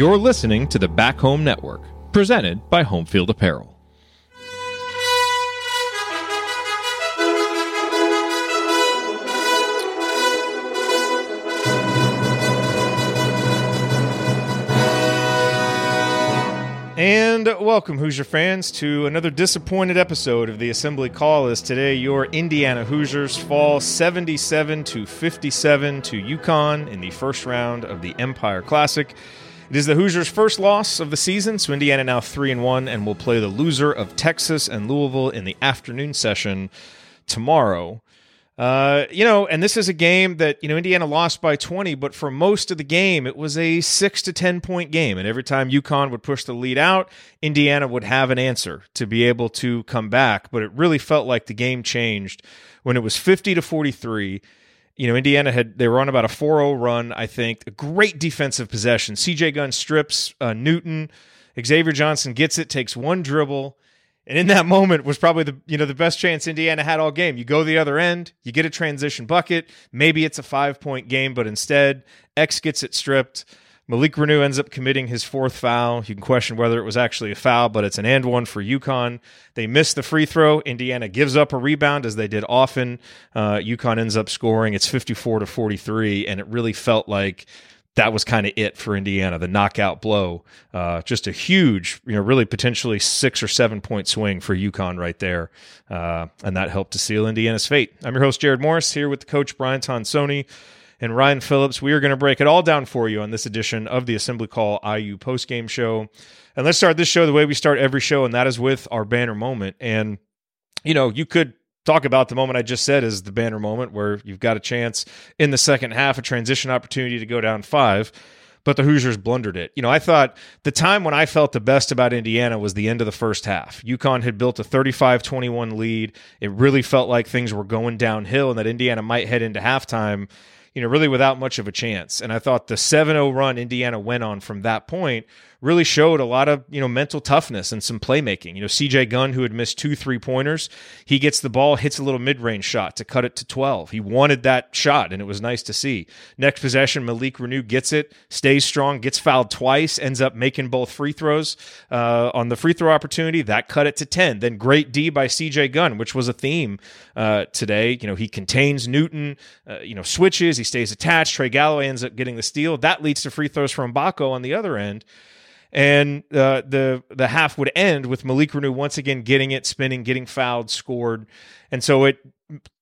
You're listening to the Back Home Network, presented by Homefield Apparel. And welcome, Hoosier fans, to another disappointed episode of the Assembly Call. As today, your Indiana Hoosiers fall 77 to 57 to UConn in the first round of the Empire Classic. It is the Hoosiers' first loss of the season, so Indiana now three and one, and will play the loser of Texas and Louisville in the afternoon session tomorrow. Uh, you know, and this is a game that, you know, Indiana lost by 20, but for most of the game, it was a six to 10 point game. And every time UConn would push the lead out, Indiana would have an answer to be able to come back. But it really felt like the game changed when it was 50 to 43. You know, Indiana had, they were on about a 4 0 run, I think. A great defensive possession. CJ Gunn strips uh, Newton. Xavier Johnson gets it, takes one dribble and in that moment was probably the you know the best chance Indiana had all game. You go the other end, you get a transition bucket. Maybe it's a five point game, but instead X gets it stripped. Malik Reneau ends up committing his fourth foul. You can question whether it was actually a foul, but it's an and one for UConn. They miss the free throw. Indiana gives up a rebound as they did often. Uh, UConn ends up scoring. It's 54 to 43, and it really felt like that was kind of it for Indiana, the knockout blow. Uh, just a huge, you know, really potentially six or seven point swing for UConn right there. Uh, and that helped to seal Indiana's fate. I'm your host, Jerod Morris, here with the coach, Brian Tonsoni and Ryan Phillips. We are going to break it all down for you on this edition of the Assembly Call IU postgame show. And let's start this show the way we start every show, and that is with our banner moment. And, you know, you could talk about the moment I just said is the banner moment where you've got a chance in the second half, a transition opportunity to go down five. But the Hoosiers blundered it. You know, I thought the time when I felt the best about Indiana was the end of the first half. UConn had built a 35 21 lead. It really felt like things were going downhill and that Indiana might head into halftime you know, really without much of a chance. And I thought the 7 0 run Indiana went on from that point really showed a lot of, you know, mental toughness and some playmaking. You know, CJ Gunn, who had missed two three pointers, he gets the ball, hits a little mid range shot to cut it to 12. He wanted that shot, and it was nice to see. Next possession, Malik Reneau gets it, stays strong, gets fouled twice, ends up making both free throws uh, on the free throw opportunity. That cut it to 10. Then great D by CJ Gunn, which was a theme uh, today. You know, he contains Newton, uh, you know, switches, he stays attached. Trey Galloway ends up getting the steal. That leads to free throws from Mgbako on the other end and uh, the the half would end with Malik Reneau once again getting it, spinning, getting fouled, scored, and so it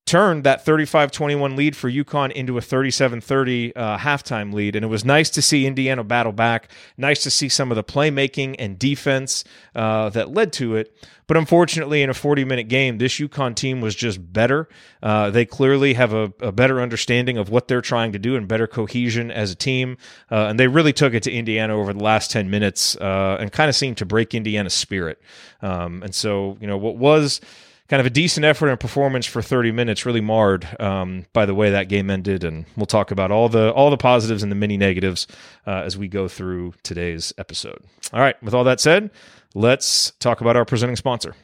turned that 35-21 lead for UConn into a 37-30 uh, halftime lead. And it was nice to see Indiana battle back. Nice to see some of the playmaking and defense uh, that led to it. But unfortunately, in a 40 minute game, this UConn team was just better. Uh, they clearly have a, a, better understanding of what they're trying to do and better cohesion as a team. Uh, and they really took it to Indiana over the last 10 minutes uh, and kind of seemed to break Indiana's spirit. Um, and so, you know, what was kind of a decent effort and performance for 30 minutes really marred um, by the way that game ended. And we'll talk about all the all the positives and the many negatives uh, as we go through today's episode. All right. With all that said let's talk about our presenting sponsor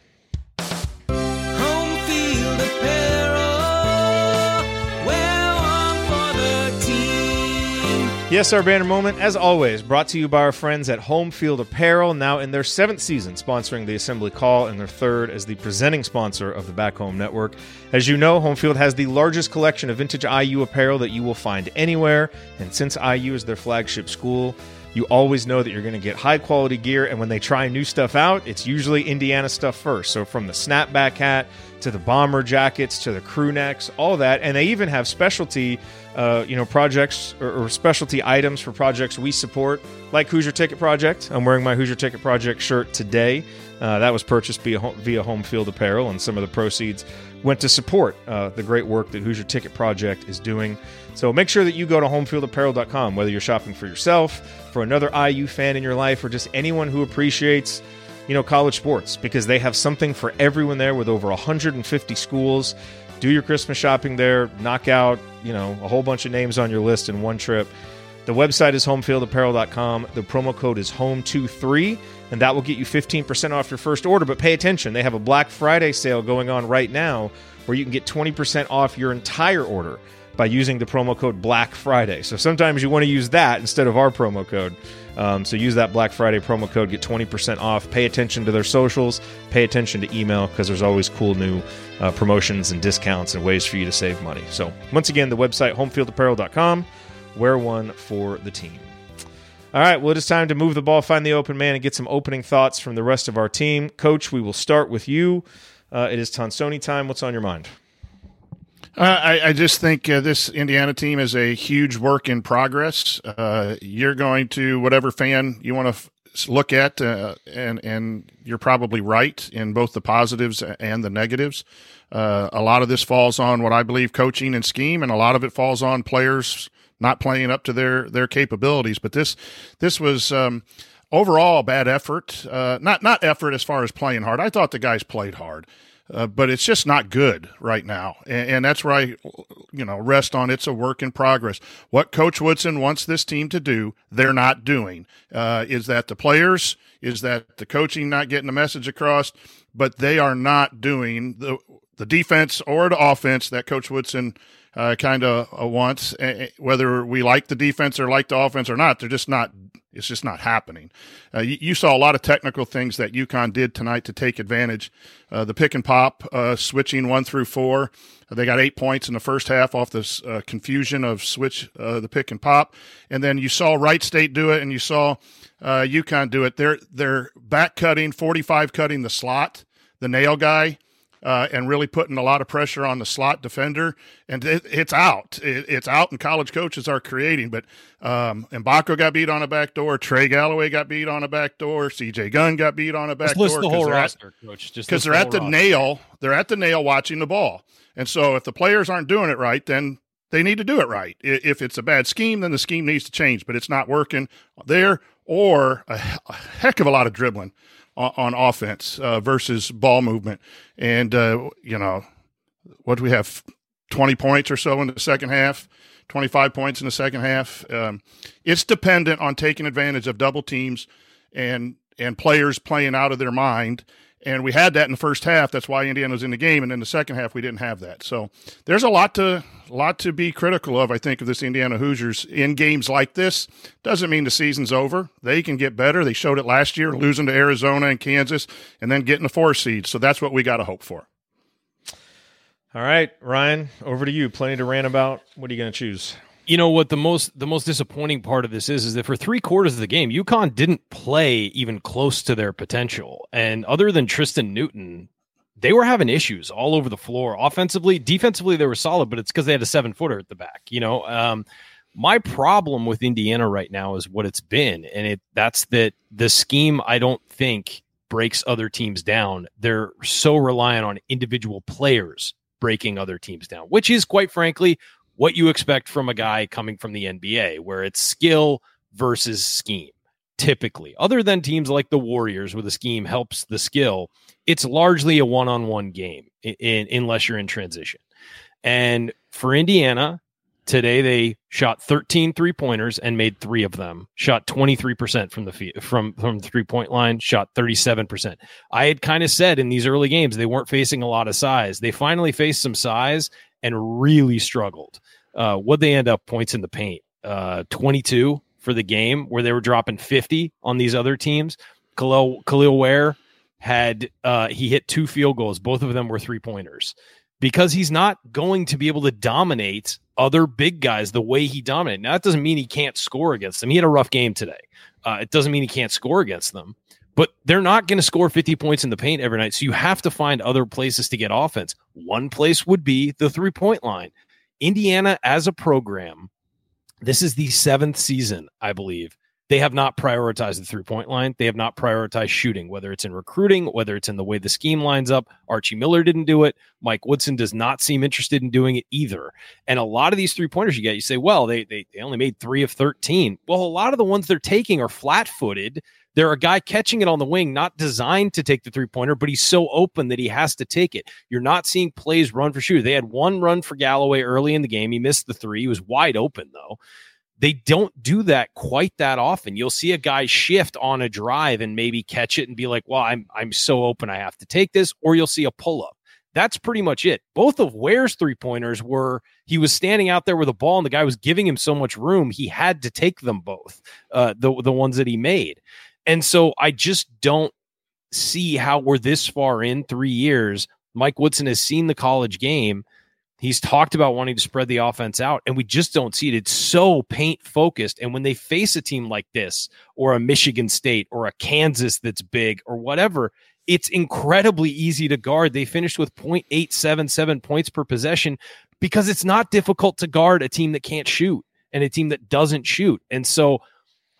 Yes, our banner moment, as always, brought to you by our friends at Home Field Apparel, now in their seventh season, sponsoring the Assembly Call, and their third as the presenting sponsor of the Back Home Network. As you know, Home Field has the largest collection of vintage IU apparel that you will find anywhere, and since IU is their flagship school, you always know that you're going to get high quality gear. And when they try new stuff out, it's usually Indiana stuff first. So from the snapback hat to the bomber jackets to the crew necks, all that. And they even have specialty, uh, you know, projects or, or, specialty items for projects we support, like Hoosier Ticket Project. I'm wearing my Hoosier Ticket Project shirt today. Uh, that was purchased via, via Home Field Apparel, and some of the proceeds went to support uh, the great work that Hoosier Ticket Project is doing. So make sure that you go to homefieldapparel.com, whether you're shopping for yourself, for another IU fan in your life, or just anyone who appreciates you know college sports because they have something for everyone there with over 150 schools do your christmas shopping there knock out you know a whole bunch of names on your list in one trip the website is homefieldapparel.com the promo code is home23 and that will get you 15% off your first order but pay attention they have a black friday sale going on right now where you can get 20% off your entire order by using the promo code Black Friday. So sometimes you want to use that instead of our promo code. Um, so use that Black Friday promo code, get 20% off. Pay attention to their socials, pay attention to email because there's always cool new uh, promotions and discounts and ways for you to save money. So once again, the website homefieldapparel.com. Wear one for the team. All right, well, it is time to move the ball, find the open man, and get some opening thoughts from the rest of our team. Coach, we will start with you. Uh, it is Tonsoni time. What's on your mind? Uh, I, I, just think uh, this Indiana team is a huge work in progress. Uh, you're going to whatever fan you want to f- look at, uh, and and you're probably right in both the positives and the negatives. Uh, a lot of this falls on what I believe coaching and scheme, and a lot of it falls on players not playing up to their their capabilities. But this this was. Um, overall, bad effort. Uh, not not effort as far as playing hard. I thought the guys played hard. Uh, but it's just not good right now, and, and, that's where I, you know, rest on. It's a work in progress. What Coach Woodson wants this team to do, they're not doing. Uh, is that the players? Is that the coaching not getting the message across? But they are not doing the the defense or the offense that Coach Woodson uh, kind of uh, wants. Whether we like the defense or like the offense or not, they're just not. It's just not happening. Uh, you, you, saw a lot of technical things that UConn did tonight to take advantage. Uh, the pick and pop, uh, switching one through four. They got eight points in the first half off this uh, confusion of switch the pick and pop, and then you saw Wright State do it, and you saw UConn do it. They're they're back cutting, forty five cutting the slot, the nail guy uh, and really putting a lot of pressure on the slot defender. And it, it's out. It, it's out, and college coaches are creating. But um, Mgbako got beat on a back door. Trey Galloway got beat on a back door. CJ Gunn got beat on a back Just door. the whole roster, at, coach. Just because they're the at the roster. nail. They're at the nail watching the ball. And so if the players aren't doing it right, then they need to do it right. If it's a bad scheme, then the scheme needs to change. But it's not working there, or a heck of a lot of dribbling on, on offense uh, versus ball movement. And, uh, you know, what do we have? 20 points or so in the second half, 25 points in the second half. Um, it's dependent on taking advantage of double teams and and players playing out of their mind and we had that in the first half. That's why Indiana was in the game. And in the second half, we didn't have that. So there's a lot to lot to be critical of. I think of this Indiana Hoosiers in games like this. Doesn't mean the season's over. They can get better. They showed it last year, losing to Arizona and Kansas, and then getting the four seed. So that's what we got to hope for. All right, Ryan, over to you. Plenty to rant about. What are you going to choose? You know what the most the most disappointing part of this is is that for three quarters of the game, UConn didn't play even close to their potential. And other than Tristen Newton, they were having issues all over the floor. Offensively, defensively, they were solid, but it's because they had a seven footer at the back. You know, um, my problem with Indiana right now is what it's been, and it that's that the scheme I don't think breaks other teams down. They're so reliant on individual players breaking other teams down, which is quite frankly what you expect from a guy coming from the NBA, where it's skill versus scheme. Typically, other than teams like the Warriors, where the scheme helps the skill, it's largely a one on one game in, in, unless you're in transition. And for Indiana, today they shot 13 three pointers and made three of them shot 23% from the from from the three point line shot 37% i had kind of said in these early games they weren't facing a lot of size they finally faced some size and really struggled. Uh, what they end up points in the paint? Uh, 22 for the game, where they were dropping 50 on these other teams. Khalil, Kel'el Ware had uh, he hit two field goals. Both of them were three pointers because he's not going to be able to dominate other big guys the way he dominated. Now that doesn't mean he can't score against them. He had a rough game today. Uh, it doesn't mean he can't score against them, but they're not going to score 50 points in the paint every night. So you have to find other places to get offense. One place would be the three point line. Indiana, as a program, this is the seventh season, I believe. They have not prioritized the three point line. They have not prioritized shooting, whether it's in recruiting, whether it's in the way the scheme lines up. Archie Miller didn't do it. Mike Woodson does not seem interested in doing it either. And a lot of these three pointers you get, you say, well, they, they, they only made three of 13. Well, a lot of the ones they're taking are flat footed they're a guy catching it on the wing, not designed to take the three pointer, but he's so open that he has to take it. You're not seeing plays run for shoot. They had one run for Galloway early in the game. He missed the three. He was wide open though. They don't do that quite that often. You'll see a guy shift on a drive and maybe catch it and be like, "Well, I'm I'm so open, I have to take this," or you'll see a pull up. That's pretty much it. Both of Ware's three pointers were he was standing out there with a the ball and the guy was giving him so much room he had to take them both. Uh, the the ones that he made, and so I just don't see how we're this far in three years. Mike Woodson has seen the college game. He's talked about wanting to spread the offense out, and we just don't see it. It's so paint focused. And when they face a team like this, or a Michigan State, or a Kansas that's big, or whatever, it's incredibly easy to guard. They finished with 0.877 points per possession because it's not difficult to guard a team that can't shoot and a team that doesn't shoot. And so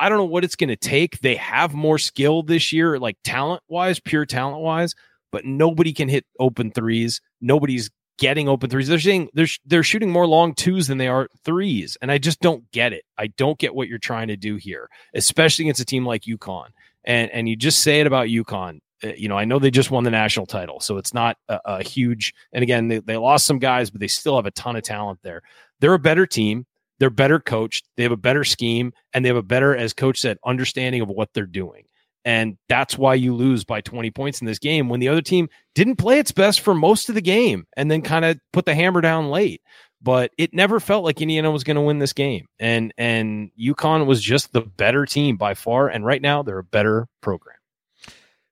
I don't know what it's going to take. They have more skill this year, like talent wise, pure talent wise, but nobody can hit open threes. Nobody's getting open threes. They're saying they're they're shooting more long twos than they are threes, and I just don't get it. I don't get what you're trying to do here, especially against a team like UConn. And and you just say it about UConn. Uh, you know, I know they just won the national title, so it's not a, a huge. And again, they, they lost some guys, but they still have a ton of talent there. They're a better team. They're better coached. They have a better scheme, and they have a better, as coach said, understanding of what they're doing. And that's why you lose by 20 points in this game when the other team didn't play its best for most of the game and then kind of put the hammer down late. But it never felt like Indiana was going to win this game. And and UConn was just the better team by far. And right now they're a better program.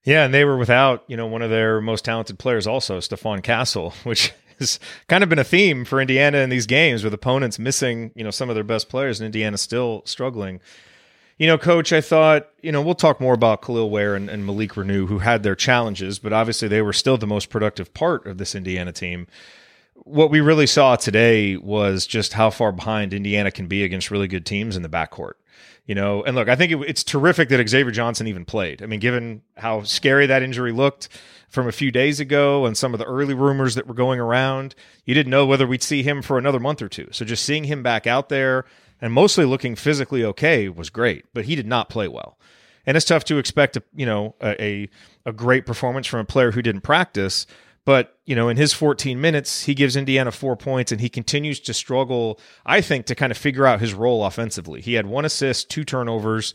Yeah, and they were without, you know, one of their most talented players also, Stephon Castle, which has kind of been a theme for Indiana in these games with opponents missing, you know, some of their best players and Indiana still struggling. You know, coach, I thought, you know, we'll talk more about Kel'el Ware and, and Malik Reneau, who had their challenges, but obviously they were still the most productive part of this Indiana team. What we really saw today was just how far behind Indiana can be against really good teams in the backcourt. You know, and look, I think it, it's terrific that Xavier Johnson even played. I mean, given how scary that injury looked from a few days ago and some of the early rumors that were going around, you didn't know whether we'd see him for another month or two. So just seeing him back out there and mostly looking physically okay was great, but he did not play well. And it's tough to expect a, you know, a, a great performance from a player who didn't practice. But, you know, in his 14 minutes, he gives Indiana four points and he continues to struggle, I think, to kind of figure out his role offensively. He had one assist, two turnovers,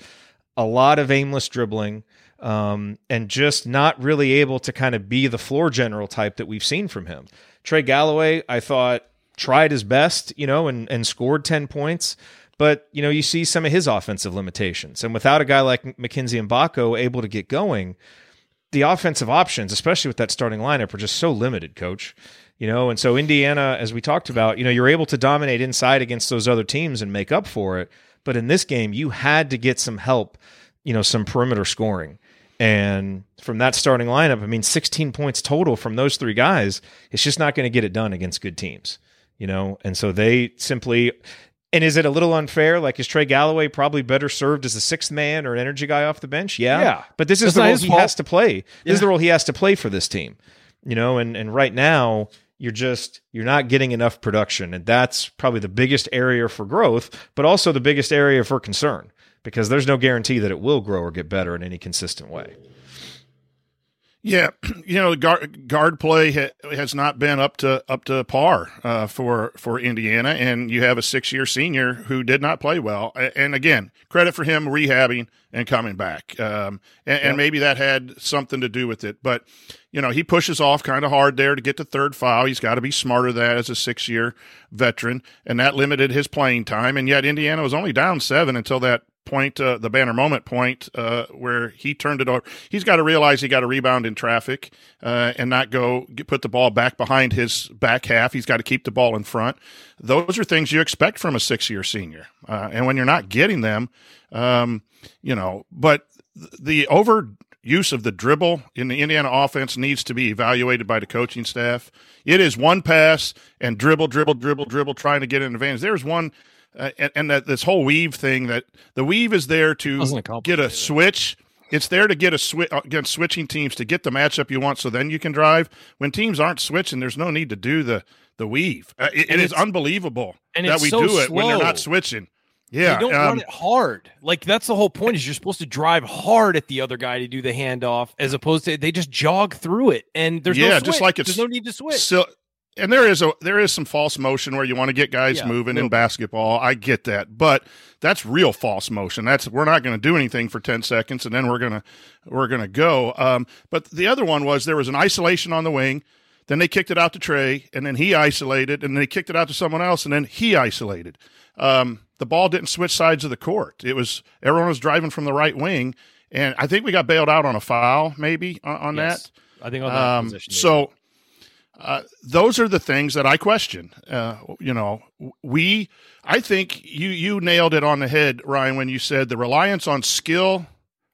a lot of aimless dribbling, um, and just not really able to kind of be the floor general type that we've seen from him. Trey Galloway, I thought, tried his best, you know, and, and scored 10 points. But, you know, you see some of his offensive limitations. And without a guy like Mackenzie Mgbako able to get going, the offensive options, especially with that starting lineup, are just so limited, coach. You know, and so Indiana, as we talked about, you know, you're able to dominate inside against those other teams and make up for it. But in this game, you had to get some help, you know, some perimeter scoring. And from that starting lineup, I mean, 16 points total from those three guys, it's just not going to get it done against good teams, you know? And so they simply, and is it a little unfair? Like, is Trey Galloway probably better served as a sixth man or an energy guy off the bench? Yeah. Yeah. But this is That's the role he fault. has to play. This Yeah. is the role he has to play for this team. You know, and, and right now, you're just you're not getting enough production. And that's probably the biggest area for growth, but also the biggest area for concern because there's no guarantee that it will grow or get better in any consistent way. Yeah, you know, guard, guard play ha, has not been up to up to par uh, for for Indiana, and you have a six year senior who did not play well. And again, credit for him rehabbing and coming back, um, and, and maybe that had something to do with it. But you know, he pushes off kind of hard there to get to third foul. He's got to be smarter than that as a six year veteran, and that limited his playing time. And yet, Indiana was only down seven until that point, uh, the banner moment point, uh, where he turned it over. He's got to realize he got a rebound in traffic uh, and not go get, put the ball back behind his back half. He's got to keep the ball in front. Those are things you expect from a six year senior. Uh, and when you're not getting them, um, you know, but the over use of the dribble in the Indiana offense needs to be evaluated by the coaching staff. It is one pass and dribble, dribble, dribble, dribble, trying to get an advantage. There's one uh, and, and that this whole weave thing that the weave is there to get a switch. It's there to get a switch against switching teams to get the matchup you want, so then you can drive. When teams aren't switching, there's no need to do the the weave. Uh, it, it is unbelievable that we so do it when they're not switching. Yeah, they don't um, run it hard. Like that's the whole point. Is you're supposed to drive hard at the other guy to do the handoff, as opposed to they just jog through it, and there's no Yeah, switch. just like it's- there's no need to switch. So, and there is a there is some false motion where you want to get guys Yeah, moving in basketball. I get that, but that's real false motion. That's we're not going to do anything for ten seconds, and then we're gonna we're gonna go. Um, but the other one was there was an isolation on the wing. Then they kicked it out to Trey, and then he isolated, and then they kicked it out to someone else, and then he isolated. Um, the ball didn't switch sides of the court. It was everyone was driving from the right wing, and I think we got bailed out on a foul, maybe on, on yes. that. I think on that um, position. So uh, those are the things that I question. Uh, you know, we. I think you you nailed it on the head, Ryan, when you said the reliance on skill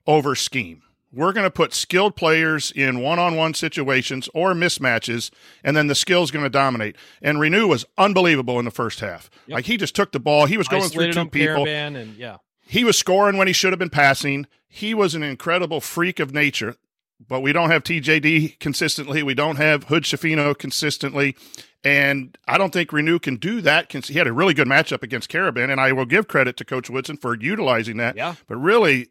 over scheme. We're going to put skilled players in one-on-one situations or mismatches, and then the skill's going to dominate. And Reneau was unbelievable in the first half. Yep. Like he just took the ball. He was going Isolated through two people. And, yeah. He was scoring when he should have been passing. He was an incredible freak of nature but we don't have TJD consistently. We don't have Hood Schifino consistently. And I don't think Reneau can do that. He had a really good matchup against Karaban, and I will give credit to Coach Woodson for utilizing that. Yeah. But really,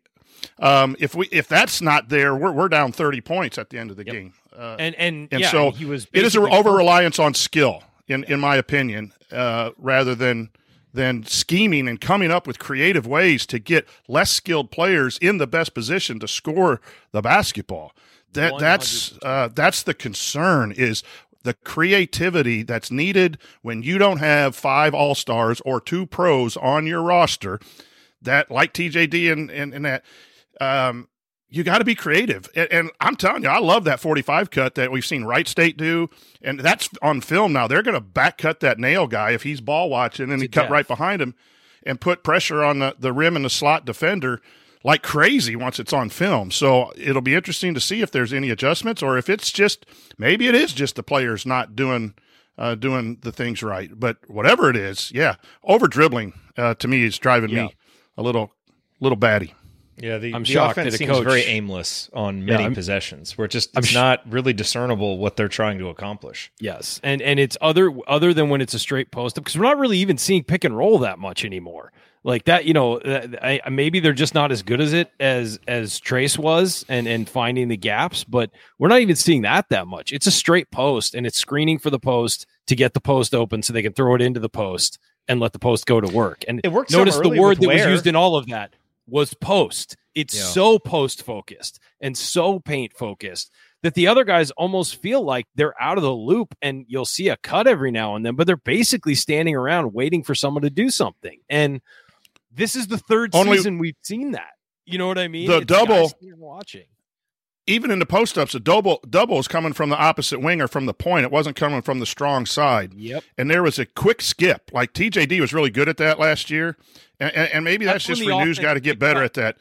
um, if we if that's not there, we're we're down thirty points at the end of the yep. game. Uh, and and and yeah, so he was it is an over reliance on skill, in in my opinion, uh, rather than than scheming and coming up with creative ways to get less skilled players in the best position to score the basketball. That that's uh, that's the concern is the creativity that's needed when you don't have five all stars or two pros on your roster. That like TJD and and, and that. Um, you got to be creative. And, and, I'm telling you, I love that 45 cut that we've seen Wright State do. And that's on film now. They're going to back cut that nail guy if he's ball watching and he cut right behind him and put pressure on the, the rim and the slot defender like crazy once it's on film. So it'll be interesting to see if there's any adjustments or if it's just maybe it is just the players not doing uh, doing the things right. But whatever it is, yeah, over dribbling uh, to me is driving yeah. me a little little batty. Yeah, the, I'm the offense seems coach, very aimless on many yeah, possessions, where it just it's sh- not really discernible what they're trying to accomplish. Yes, and and it's other other than when it's a straight post up because we're not really even seeing pick and roll that much anymore. Like that, you know, uh, I, maybe they're just not as good as it as as Trayce was, and and finding the gaps. But we're not even seeing that that much. It's a straight post, and it's screening for the post to get the post open so they can throw it into the post and let the post go to work. And it works. Notice the word that was used in all of that was post. It's yeah. so post focused and so paint focused that the other guys almost feel like they're out of the loop and you'll see a cut every now and then, but they're basically standing around waiting for someone to do something. And this is the third Only, season we've seen that. You know what I mean? The it's double watching. Even in the post ups, the double double is coming from the opposite wing or from the point. It wasn't coming from the strong side. Yep. And there was a quick skip. Like TJD was really good at that last year, and, and maybe that's, that's just Reneau's got to get better at that.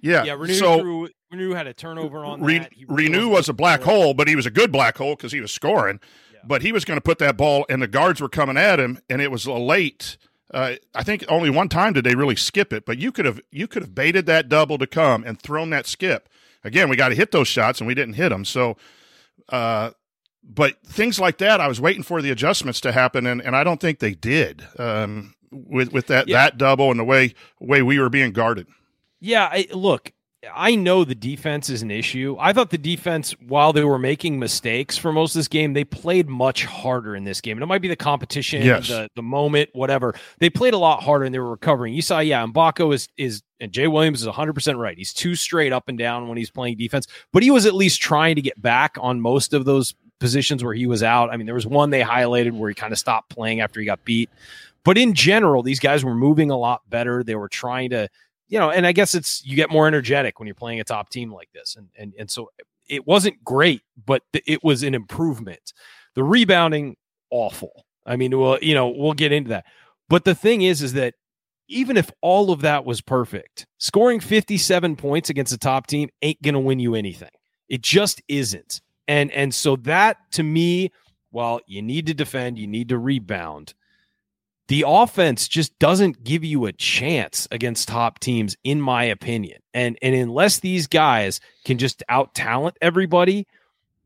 Yeah. Yeah. Reneau so threw, Reneau had a turnover on Re- that. Reneau was a black hole, but he was a good black hole because he was scoring. Yeah. But he was going to put that ball, and the guards were coming at him, and it was a late. Uh, I think only one time did they really skip it, but you could have you could have baited that double to come and thrown that skip. Again, we got to hit those shots, and we didn't hit them. So, uh, but things like that, I was waiting for the adjustments to happen, and, and I don't think they did um, with with that yeah. that double and the way way we were being guarded. Yeah, I, look, I know the defense is an issue. I thought the defense, while they were making mistakes for most of this game, they played much harder in this game. And it might be the competition, yes. the, the moment, whatever. They played a lot harder and they were recovering. You saw, yeah, Mgbako is is and Jay Williams is 100% right. He's too straight up and down when he's playing defense, but he was at least trying to get back on most of those positions where he was out. I mean, there was one they highlighted where he kind of stopped playing after he got beat. But in general, these guys were moving a lot better. They were trying to you know, and I guess it's you get more energetic when you're playing a top team like this, and and and so it wasn't great, but it was an improvement. The rebounding awful. I mean, well, you know, we'll get into that. But the thing is, is that even if all of that was perfect, scoring 57 points against a top team ain't going to win you anything. It just isn't. And and so that to me, while you need to defend, you need to rebound the offense just doesn't give you a chance against top teams, in my opinion. And and unless these guys can just out talent everybody,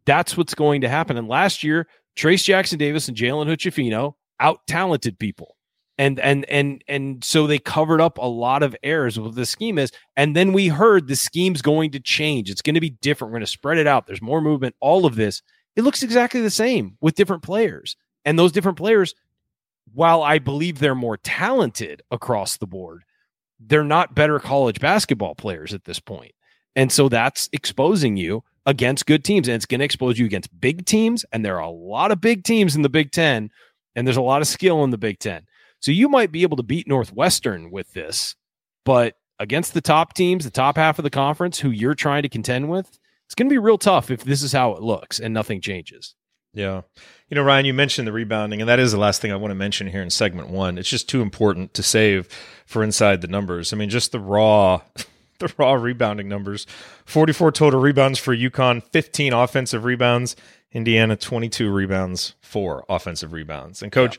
that's what's going to happen. And last year, Trayce Jackson Davis and Jalen Hood out talented people. And and and and so they covered up a lot of errors with the scheme is. And then we heard the scheme's going to change. It's going to be different. We're going to spread it out. There's more movement. All of this. It looks exactly the same with different players. And those different players while I believe they're more talented across the board, they're not better college basketball players at this point. And so that's exposing you against good teams and it's going to expose you against big teams. And there are a lot of big teams in the Big Ten and there's a lot of skill in the Big Ten. So you might be able to beat Northwestern with this, but against the top teams, the top half of the conference who you're trying to contend with, it's going to be real tough if this is how it looks and nothing changes. Yeah. You know, Ryan, you mentioned the rebounding, and that is the last thing I want to mention here in segment one. It's just too important to save for inside the numbers. I mean, just the raw the raw rebounding numbers 44 total rebounds for UConn, 15 offensive rebounds. Indiana, 22 rebounds, four offensive rebounds. And coach,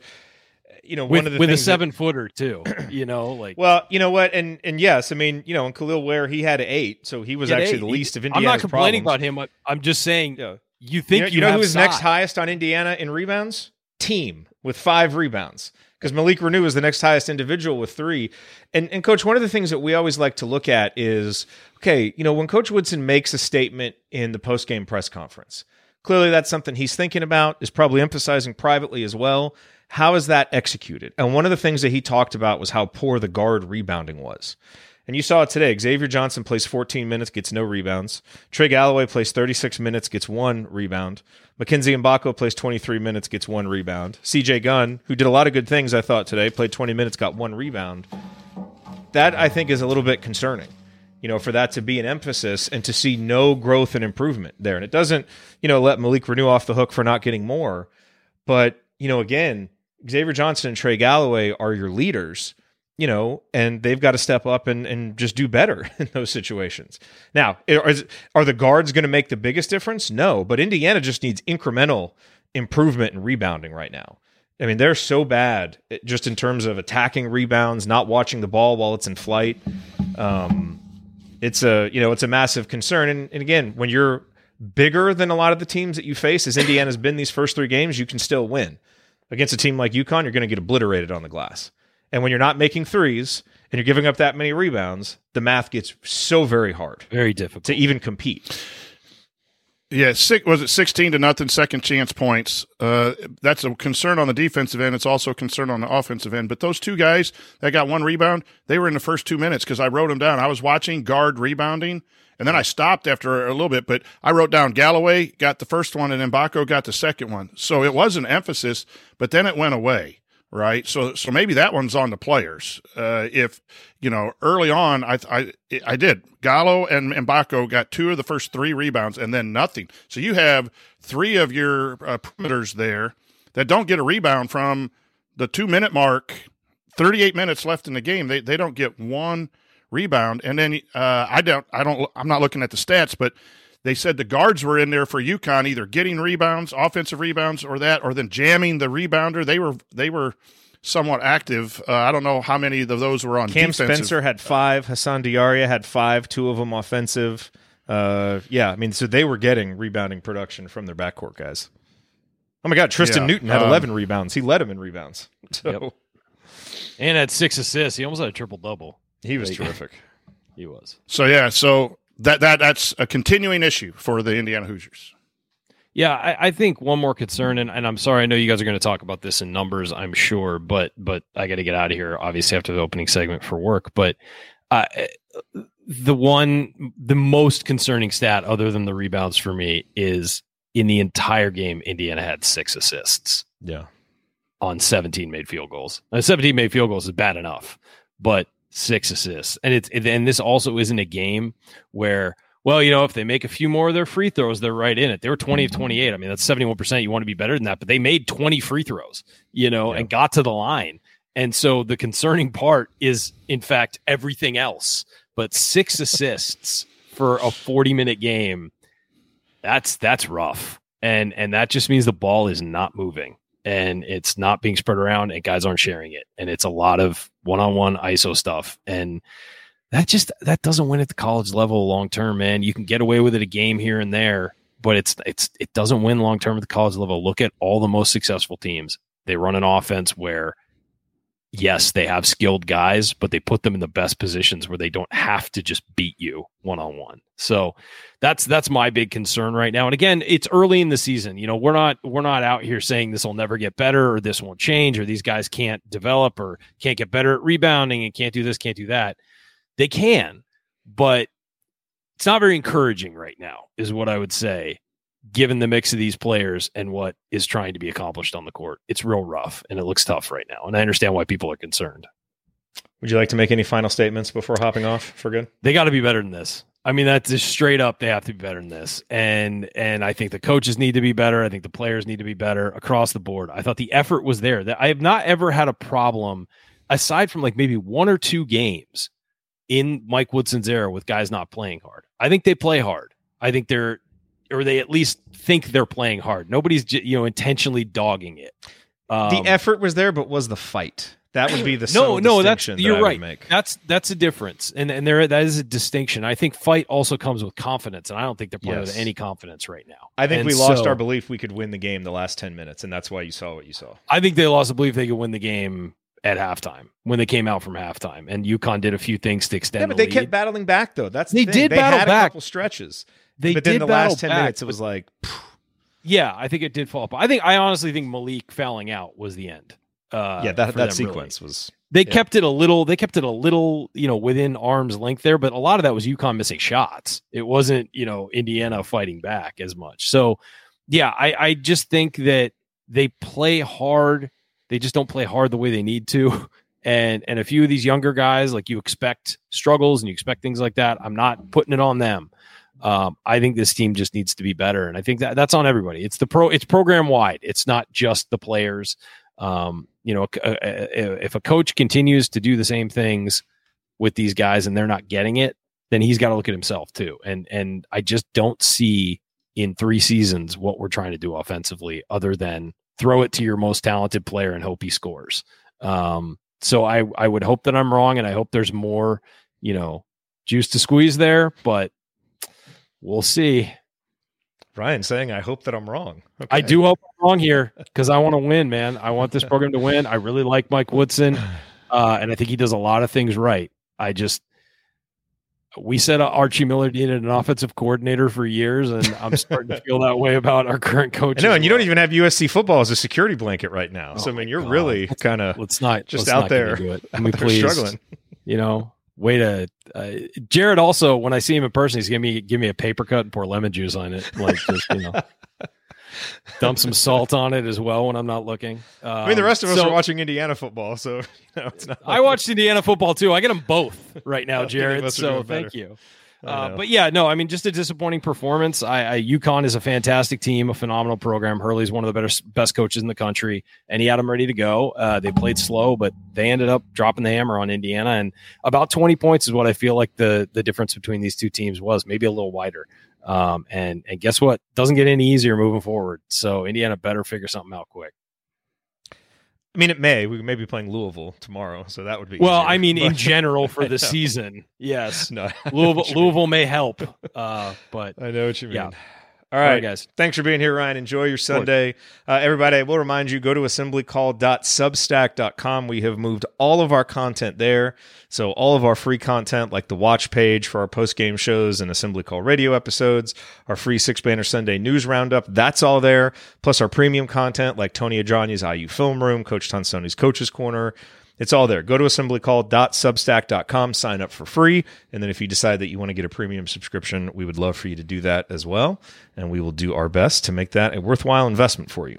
yeah. you know, with, one of the with a seven that, footer too, you know, like, well, you know what? And, and yes, I mean, you know, and Kel'el Ware, he had eight. So he was actually eight. the least of Indiana's I'm not complaining problems. about him. I'm just saying, yeah. You think you know, you, you know who was next highest on Indiana in rebounds? Team with five rebounds because Malik Reneau is the next highest individual with three. And and coach, one of the things that we always like to look at is okay, you know, when Coach Woodson makes a statement in the post game press conference, clearly that's something he's thinking about, is probably emphasizing privately as well. How is that executed? And one of the things that he talked about was how poor the guard rebounding was. And you saw it today. Xavier Johnson plays 14 minutes, gets no rebounds. Trey Galloway plays 36 minutes, gets one rebound. Mackenzie Mgbako plays 23 minutes, gets one rebound. CJ Gunn, who did a lot of good things, I thought today, played 20 minutes, got one rebound. That I think is a little bit concerning. You know, for that to be an emphasis and to see no growth and improvement there. And it doesn't, you know, let Malik Reneau off the hook for not getting more. But, you know, again, Xavier Johnson and Trey Galloway are your leaders you know, and they've got to step up and, and just do better in those situations. Now, is, are the guards going to make the biggest difference? No, but Indiana just needs incremental improvement in rebounding right now. I mean, they're so bad eh, just in terms of attacking rebounds, not watching the ball while it's in flight. Um, it's a you know it's a massive concern. And, and again, when you're bigger than a lot of the teams that you face, as Indiana's been these first three games, you can still win. Against a team like UConn, you're going to get obliterated on the glass. And when you're not making threes and you're giving up that many rebounds, the math gets so very hard. Very difficult. To even compete. Yeah, six, was it sixteen to nothing second chance points? Uh, that's a concern on the defensive end. It's also a concern on the offensive end. But those two guys that got one rebound, they were in the first two minutes because I wrote them down. I was watching guard rebounding, and then I stopped after a little bit. But I wrote down Galloway got the first one, and Mgbako got the second one. So it was an emphasis, but then it went away right? So so maybe that one's on the players. Uh, if you know early on, I I I did Gallo and Mgbako got two of the first three rebounds and then nothing. So you have three of your uh, perimeters there that don't get a rebound from the two minute mark. Thirty eight minutes left in the game. They they don't get one rebound, and then uh, I don't I don't I'm not looking at the stats, but they said the guards were in there for UConn, either getting rebounds, offensive rebounds, or that, or then jamming the rebounder. They were they were somewhat active. Uh, I don't know how many of those were on. Cam defensive. Spencer had five. Hassan Diarra had five. Two of them offensive. Uh, yeah, I mean, so they were getting rebounding production from their backcourt guys. Oh my God, Tristen yeah, Newton had um, 11 rebounds. He led him in rebounds. So. Yep. And had six assists. He almost had a triple double. He was terrific. he was. So yeah, so that that that's a continuing issue for the Indiana Hoosiers. Yeah, I, I, think one more concern, and, and I'm sorry, I know you guys are going to talk about this in numbers, I'm sure, but but I got to get out of here, obviously after the opening segment for work. But uh, the one, the most concerning stat, other than the rebounds for me, is in the entire game, Indiana had six assists. Yeah, on 17 made field goals. Now, 17 made field goals is bad enough, but six assists. And it's and this also isn't a game where well, you know, if they make a few more of their free throws, they're right in it. They were 20 of mm-hmm. 28. I mean, that's 71%. You want to be better than that, but they made 20 free throws, you know, yeah. and got to the line. And so the concerning part is, in fact, everything else. But six assists for a 40 minute game, that's that's rough. And and that just means the ball is not moving and it's not being spread around and guys aren't sharing it. And it's a lot of one-on-one ISO stuff. And that just that doesn't win at the college level long term, man. You can get away with it a game here and there, but it's it's it doesn't win long term at the college level. Look at all the most successful teams. They run an offense where yes, they have skilled guys, but they put them in the best positions where they don't have to just beat you one on one. So that's that's my big concern right now. And again, it's early in the season. You know, we're not we're not out here saying this will never get better or this won't change or these guys can't develop or can't get better at rebounding and can't do this, can't do that. They can, but it's not very encouraging right now, is what I would say, given the mix of these players and what is trying to be accomplished on the court. It's real rough and it looks tough right now. And I understand why people are concerned. Would you like to make any final statements before hopping off for good? They got to be better than this. I mean, that's just straight up. They have to be better than this, and and I think the coaches need to be better. I think the players need to be better across the board. I thought the effort was there. That I have not ever had a problem, aside from like maybe one or two games in Mike Woodson's era with guys not playing hard. I think they play hard. I think they're, or they at least think they're playing hard. Nobody's you know intentionally dogging it. Um, the effort was there, but was the fight? That would be the no, no. That's that you're right. Make. That's that's a difference, and and there that is a distinction. I think fight also comes with confidence, and I don't think they're playing yes. with any confidence right now. I think and we lost so, our belief we could win the game the last ten minutes, and that's why you saw what you saw. I think they lost the belief they could win the game at halftime when they came out from halftime, and UConn did a few things to extend. Yeah, but the they kept battling back though. That's they the did they battle back. A couple stretches, they but did then the last ten back, minutes it was like. Phew. Yeah, I think it did fall apart. I think I honestly think Malik fouling out was the end. Uh, yeah, that that sequence really. was they yeah. kept it a little. They kept it a little, you know, within arm's length there. But a lot of that was UConn missing shots. It wasn't, you know, Indiana fighting back as much. So, yeah, I, I just think that they play hard. They just don't play hard the way they need to. And and a few of these younger guys, like you expect struggles and you expect things like that. I'm not putting it on them. Um, I think this team just needs to be better, and I think that that's on everybody. It's the pro. It's program wide. It's not just the players. Um, you know, if a coach continues to do the same things with these guys and they're not getting it, then he's got to look at himself too. And and I just don't see in three seasons what we're trying to do offensively other than throw it to your most talented player and hope he scores. Um, so I I would hope that I'm wrong, and I hope there's more, you know, juice to squeeze there, but we'll see. Ryan saying, I hope that I'm wrong. Okay. I do hope I'm wrong here because I want to win, man. I want this program to win. I really like Mike Woodson, uh, and I think he does a lot of things right. I just, we said Archie Miller needed an offensive coordinator for years, and I'm starting to feel that way about our current coach. No, and you don't even have USC football as a security blanket right now. Oh so I mean, you're God. really kind of let's not just let's out not there. Do it. I mean, They're please, struggling. you know, way to uh, Jerod. Also, when I see him in person, he's give me give me a paper cut and pour lemon juice on it, like just you know, dump some salt on it as well when I'm not looking. Um, I mean, the rest of us so are watching Indiana football, so you know, it's not. I watched Indiana football too. I get them both right now, Jerod. So thank you. Uh, but yeah, no, I mean, just a disappointing performance. I, I UConn is a fantastic team, a phenomenal program. Hurley's one of the better, best coaches in the country, and he had them ready to go. Uh, they played slow, but they ended up dropping the hammer on Indiana, and about twenty points is what I feel like the the difference between these two teams was, maybe a little wider. Um, and and guess what? Doesn't get any easier moving forward. So Indiana better figure something out quick. I mean, it may. We may be playing Louisville tomorrow, so that would be. Well, easier, I mean, in general for the season, yes. no, Louisville, Louisville may help, uh, but I know what you mean. Yeah. All all right, right, guys. Thanks for being here, Ryan. Enjoy your Sunday. Uh, everybody, I will remind you go to assemblycall.substack.com. We have moved all of our content there. So, all of our free content, like the watch page for our post game shows and Assembly Call radio episodes, our free Six Banner Sunday news roundup, that's all there. Plus, our premium content, like Tony Adranya's IU Film Room, Coach Tonsoni's Coaches Corner. It's all there. Go to assemblycall.substack.com, sign up for free. And then if you decide that you want to get a premium subscription, we would love for you to do that as well. And we will do our best to make that a worthwhile investment for you.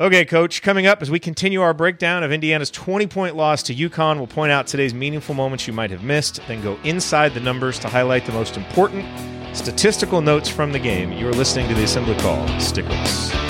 Okay, coach, coming up as we continue our breakdown of Indiana's 20 point loss to UConn, we'll point out today's meaningful moments you might have missed, then go inside the numbers to highlight the most important statistical notes from the game. You are listening to the Assembly Call. Stick with us.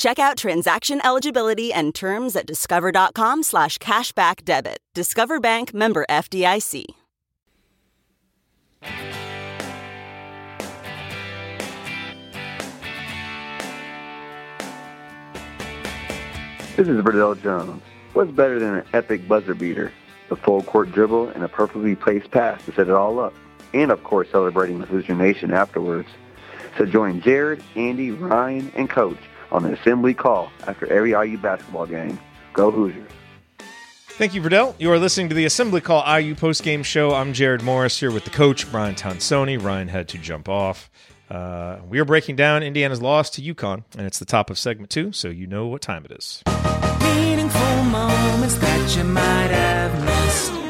Check out transaction eligibility and terms at discover.com slash cashback debit. Discover Bank member FDIC. This is Verdell Jones. What's better than an epic buzzer beater? The full court dribble and a perfectly placed pass to set it all up. And of course celebrating with Hoosier Nation afterwards. So join Jerod, Andy, Ryan, and Coach on the assembly call after every IU basketball game. Go Hoosiers. Thank you, Verdell. You are listening to the Assembly Call IU postgame show. I'm Jerod Morris here with the coach, Brian Tonsoni. Ryan had to jump off. Uh, we are breaking down Indiana's loss to UConn, and it's the top of segment two, so you know what time it is.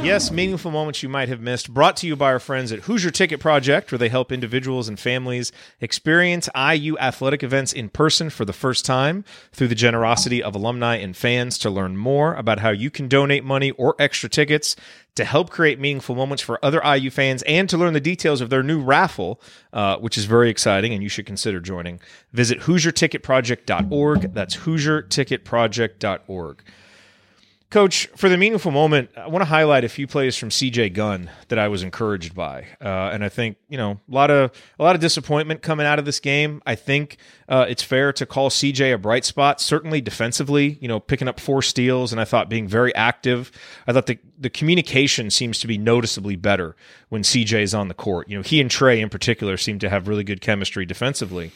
Yes, meaningful moments you might have missed. Brought to you by our friends at Hoosier Ticket Project, where they help individuals and families experience IU athletic events in person for the first time through the generosity of alumni and fans. To learn more about how you can donate money or extra tickets to help create meaningful moments for other IU fans and to learn the details of their new raffle, uh, which is very exciting and you should consider joining, visit HoosierTicketProject.org. That's HoosierTicketProject.org. Coach, for the meaningful moment, I want to highlight a few plays from CJ Gunn that I was encouraged by, uh, and I think you know a lot of a lot of disappointment coming out of this game. I think uh, it's fair to call CJ a bright spot, certainly defensively. You know, picking up four steals, and I thought being very active. I thought the the communication seems to be noticeably better when CJ is on the court. You know, he and Trey in particular seem to have really good chemistry defensively.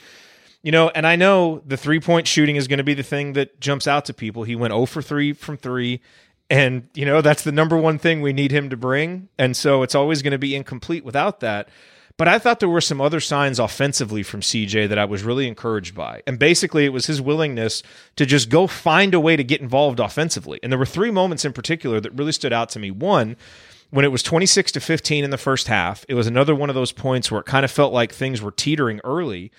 You know, and I know the three point shooting is going to be the thing that jumps out to people. He went 0 for 3 from 3. And, you know, that's the number one thing we need him to bring. And so it's always going to be incomplete without that. But I thought there were some other signs offensively from CJ that I was really encouraged by. And basically, it was his willingness to just go find a way to get involved offensively. And there were three moments in particular that really stood out to me. One, when it was 26 to 15 in the first half, it was another one of those points where it kind of felt like things were teetering early.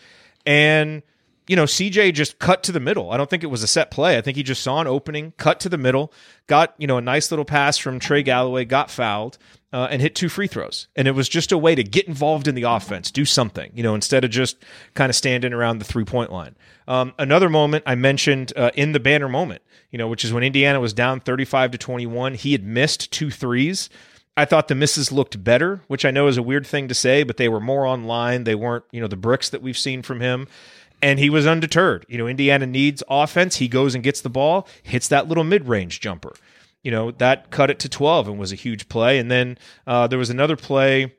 And you know, CJ just cut to the middle. I don't think it was a set play. I think he just saw an opening, cut to the middle, got, you know, a nice little pass from Trey Galloway, got fouled, uh, and hit two free throws. And it was just a way to get involved in the offense, do something, you know, instead of just kind of standing around the three point line. Um, another moment I mentioned uh, in the banner moment, you know, which is when Indiana was down 35 to 21. He had missed two threes. I thought the misses looked better, which I know is a weird thing to say, but they were more on line. They weren't, you know, the bricks that we've seen from him and he was undeterred. You know, Indiana needs offense. He goes and gets the ball, hits that little mid range jumper. You know, that cut it to 12 and was a huge play. And then uh, there was another play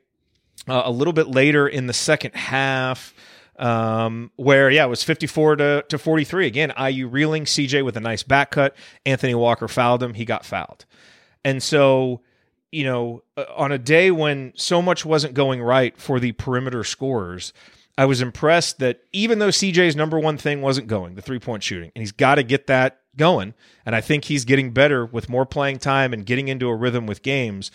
uh, a little bit later in the second half um, where, yeah, it was 54 to, to 43. Again, IU reeling CJ with a nice back cut. Anthony Walker fouled him. He got fouled. And so, you know, uh, on a day when so much wasn't going right for the perimeter scorers, I was impressed that even though CJ's number one thing wasn't going, the three point shooting, and he's got to get that going, and I think he's getting better with more playing time and getting into a rhythm with games.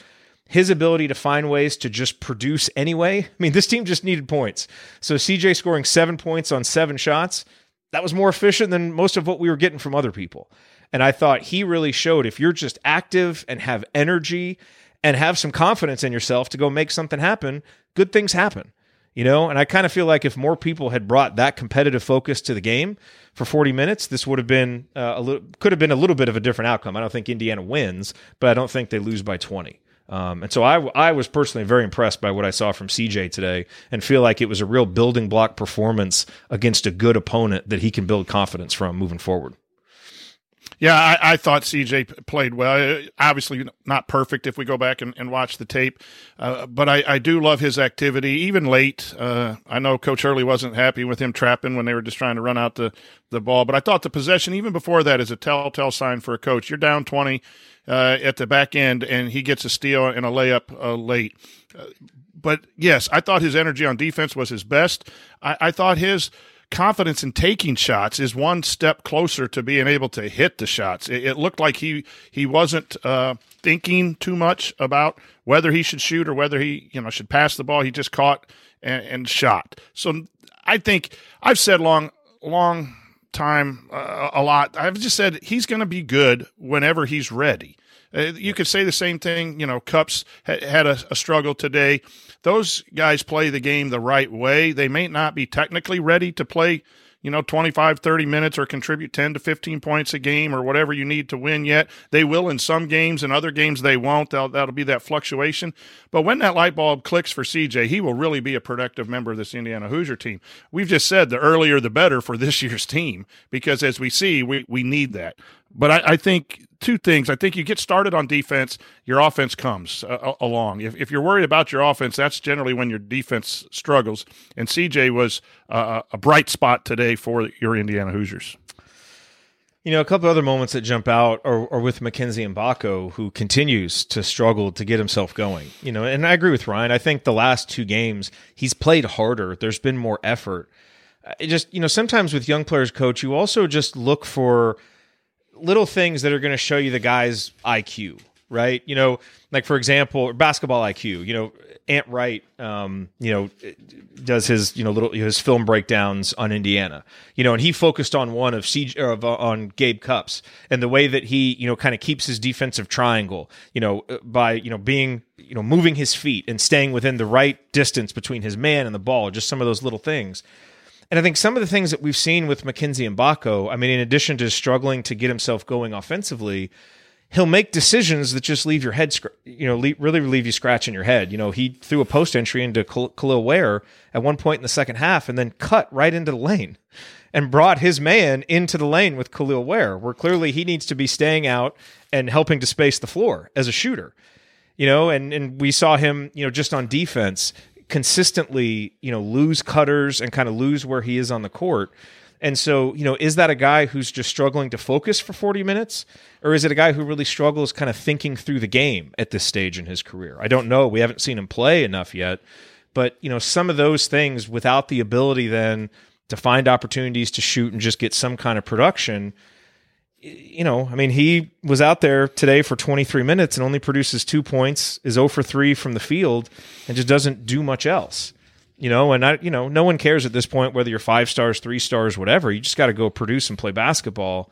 His ability to find ways to just produce anyway. I mean, this team just needed points. So CJ scoring seven points on seven shots, that was more efficient than most of what we were getting from other people. And I thought he really showed if you're just active and have energy and have some confidence in yourself to go make something happen, good things happen you know? And i kind of feel like if more people had brought that competitive focus to the game for 40 minutes this would have been uh, a little could have been a little bit of a different outcome. I don't think indiana wins but i don't think they lose by 20 um, and so I, I was personally very impressed by what I saw from CJ today and feel like it was a real building block performance against a good opponent that he can build confidence from moving forward. Yeah, I, I, thought CJ played well. Uh, obviously, not perfect if we go back and, and watch the tape, uh, but I, I, do love his activity, even late. Uh, I know Coach Hurley wasn't happy with him trapping when they were just trying to run out the, the ball, but I thought the possession, even before that, is a telltale sign for a coach. You're down 20 uh, at the back end, and he gets a steal and a layup uh, late. Uh, but yes, I thought his energy on defense was his best. I, I thought his confidence in taking shots is one step closer to being able to hit the shots. It, it looked like he he wasn't uh, thinking too much about whether he should shoot or whether he you know should pass the ball. He just caught and, and shot. So I think I've said long long time uh, a lot. I've just said he's going to be good whenever he's ready. Uh, you could say the same thing. You know, Cupps ha- had a, a, struggle today. Those guys play the game the right way. They may not be technically ready to play you know 25 30 minutes or contribute 10 to 15 points a game or whatever you need to win yet they will in some games and other games they won't that'll, that'll be that fluctuation but when that light bulb clicks for cj he will really be a productive member of this indiana hoosier team we've just said the earlier the better for this year's team because as we see we, we need that but I, I, think two things. I think you get started on defense, your offense comes uh, along. If, if, you're worried about your offense, that's generally when your defense struggles. And CJ was uh, a bright spot today for your Indiana Hoosiers. You know, a couple other moments that jump out are, are with Mackenzie Mgbako, who continues to struggle to get himself going. You know, and I agree with Ryan. I think the last two games he's played harder. There's been more effort. It just you know, sometimes with young players, coach, you also just look for – little things that are going to show you the guy's IQ, right? You know, like for example, basketball IQ. You know, Ant Wright, um, you know, does his you know little his film breakdowns on Indiana. You know, and he focused on one of siege of uh, on Gabe Cupps and the way that he you know kind of keeps his defensive triangle. You know, uh, by you know being you know moving his feet and staying within the right distance between his man and the ball. Just some of those little things. And I think some of the things that we've seen with Mackenzie Mgbako, I mean, in addition to struggling to get himself going offensively, he'll make decisions that just leave your head, you know, really leave you scratching your head. You know, he threw a post entry into Kel'el Ware at one point in the second half and then cut right into the lane and brought his man into the lane with Kel'el Ware, where clearly he needs to be staying out and helping to space the floor as a shooter. You know, and, and we saw him, you know, just on defense consistently, you know, lose cutters and kind of lose where he is on the court. And so, you know, is that a guy who's just struggling to focus for 40 minutes? Or is it a guy who really struggles kind of thinking through the game at this stage in his career? I don't know. We haven't seen him play enough yet. But, you know, some of those things without the ability then to find opportunities to shoot and just get some kind of production, you know, I mean, he was out there today for 23 minutes and only produces two points, is 0 for 3 from the field, and just doesn't do much else. You know, and I, you know, no one cares at this point whether you're five stars, three stars, whatever. You just got to go produce and play basketball.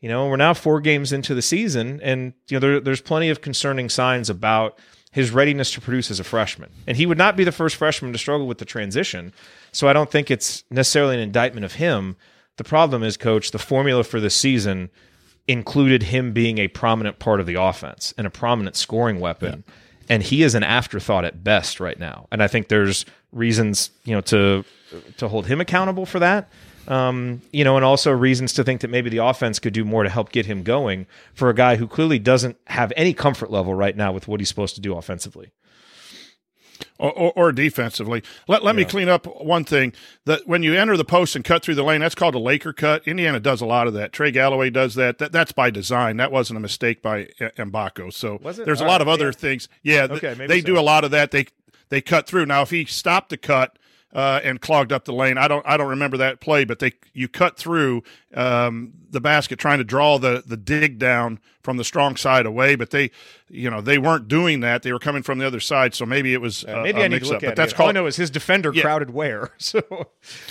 You know, we're now four games into the season, and you know there, there's plenty of concerning signs about his readiness to produce as a freshman. And he would not be the first freshman to struggle with the transition. So I don't think it's necessarily an indictment of him. The problem is, coach, the formula for the season included him being a prominent part of the offense and a prominent scoring weapon. Yeah. And he is an afterthought at best right now. And I think there's reasons, you know, to to hold him accountable for that. Um, you know, and also reasons to think that maybe the offense could do more to help get him going for a guy who clearly doesn't have any comfort level right now with what he's supposed to do offensively or, or, or defensively. Let, let yeah. me clean up one thing. That when you enter the post and cut through the lane, that's called a Laker cut. Indiana does a lot of that. Trey Galloway does that. that that's by design. That wasn't a mistake by uh, Mgbako. So there's a lot of other yeah. things. Yeah, okay, they so. do a lot of that. They they cut through. Now, if he stopped the cut, uh, and clogged up the lane. I don't I don't remember that play, but they you cut through um, the basket trying to draw the the dig down from the strong side away, but they you know they weren't doing that. They were coming from the other side, so maybe it was uh, maybe I need to look up. at but that's it. Called, All I know is his defender yeah. crowded Ware. So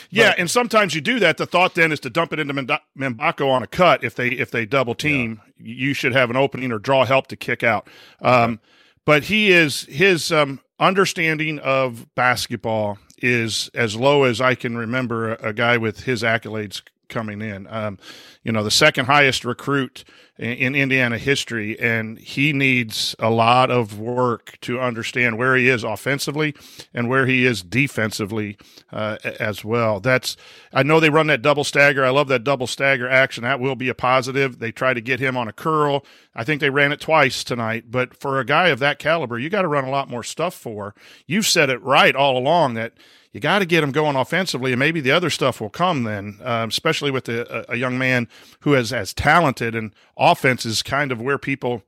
yeah, and sometimes you do that. The thought then is to dump it into Mgbako on a cut if they if they double team. Yeah. You should have an opening or draw help to kick out. Um, But he is his um, understanding of basketball is as low as I can remember a, guy with his accolades coming in. Um, you know, the second highest recruit in, in, Indiana history, and he needs a lot of work to understand where he is offensively and where he is defensively uh, as well. That's I know they run that double stagger. I love that double stagger action. That will be a positive. They try to get him on a curl. I think they ran it twice tonight, but for a guy of that caliber, you got to run a lot more stuff for. You've said it right all along that you got to get him going offensively, and maybe the other stuff will come then, um, especially with a, a, young man who is as talented and offense is kind of where people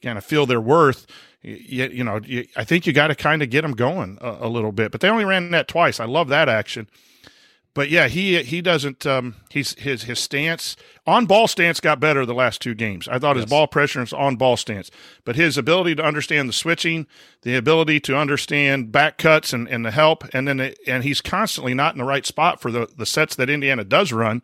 kind of feel their worth. You, you know, you, I think you got to kind of get him going a, a, little bit, but they only ran that twice. I love that action. But yeah, he he doesn't. Um, he's his his stance on ball stance got better the last two games. I thought his ball pressure and on ball stance, but his ability to understand the switching, the ability to understand back cuts and, and the help, and then it, and he's constantly not in the right spot for the the sets that Indiana does run.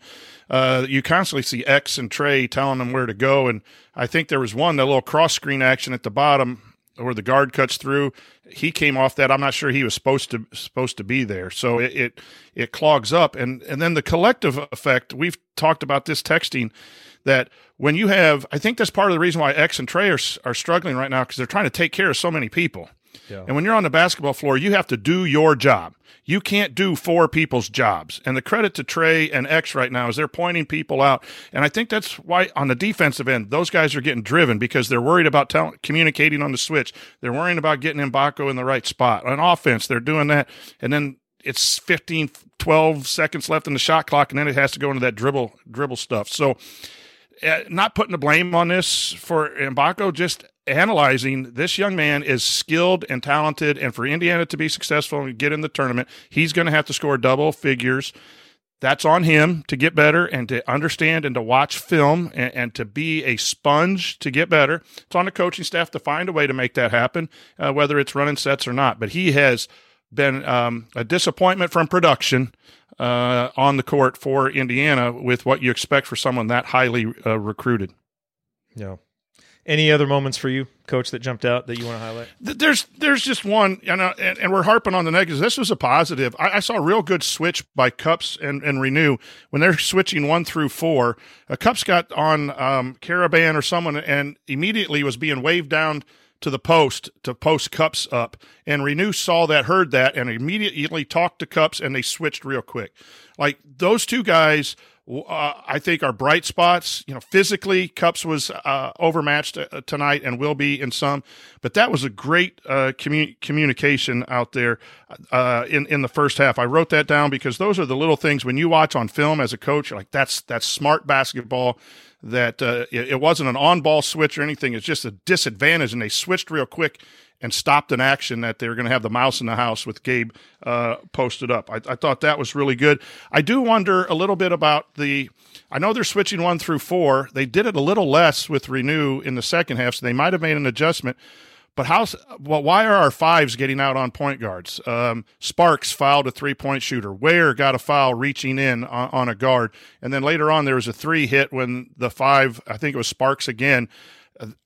Uh, you constantly see X and Trey telling him where to go, and I think there was one that little cross screen action at the bottom where the guard cuts through. He came off that. I'm not sure he was supposed to supposed to be there. So it it, it clogs up, and and then the collective effect. We've talked about this texting that when you have, I think that's part of the reason why X and Trey are are struggling right now because they're trying to take care of so many people. Yeah. And when you're on the basketball floor, you have to do your job. You can't do four people's jobs. And the credit to Trey and X right now is they're pointing people out. And I think that's why on the defensive end, those guys are getting driven because they're worried about tell- communicating on the switch. They're worrying about getting Mgbako in the right spot. On offense, they're doing that. And then it's 15, 12 seconds left in the shot clock, and then it has to go into that dribble dribble stuff. So, uh, not putting the blame on this for Mgbako, just analyzing this young man is skilled and talented, and for Indiana to be successful and get in the tournament, he's going to have to score double figures. That's on him to get better and to understand and to watch film and, and to be a sponge to get better. It's on the coaching staff to find a way to make that happen, uh, whether it's running sets or not. But he has been um, a disappointment from production uh, on the court for Indiana with what you expect for someone that highly uh, recruited. Yeah. Any other moments for you, Coach, that jumped out that you want to highlight? There's there's just one, you know, and, and we're harping on the negatives. This was a positive. I, I saw a real good switch by Cupps and, and Reneau when they're switching one through four. Uh, Cupps got on um, Karaban or someone and immediately was being waved down to the post to post Cupps up. And Reneau saw that, heard that, and immediately talked to Cupps and they switched real quick. Like those two guys uh, I think are bright spots. You know, physically, Cupps was uh, overmatched uh, tonight and will be in some, but that was a great uh, commu- communication out there uh, in in the first half. I wrote that down because those are the little things when you watch on film as a coach, you're like that's that's smart basketball. That uh, it, it wasn't an on ball switch or anything. It's just a disadvantage, and they switched real quick and stopped an action that they were going to have the mouse in the house with Gabe uh, posted up. I, I, thought that was really good. I do wonder a little bit about the. I know they're switching one through four. They did it a little less with Reneau in the second half, so they might have made an adjustment. But how? Well, why are our fives getting out on point guards? Um, Sparks fouled a three point shooter. Ware got a foul reaching in on, on a guard, and then later on there was a three hit when the five. I think it was Sparks again.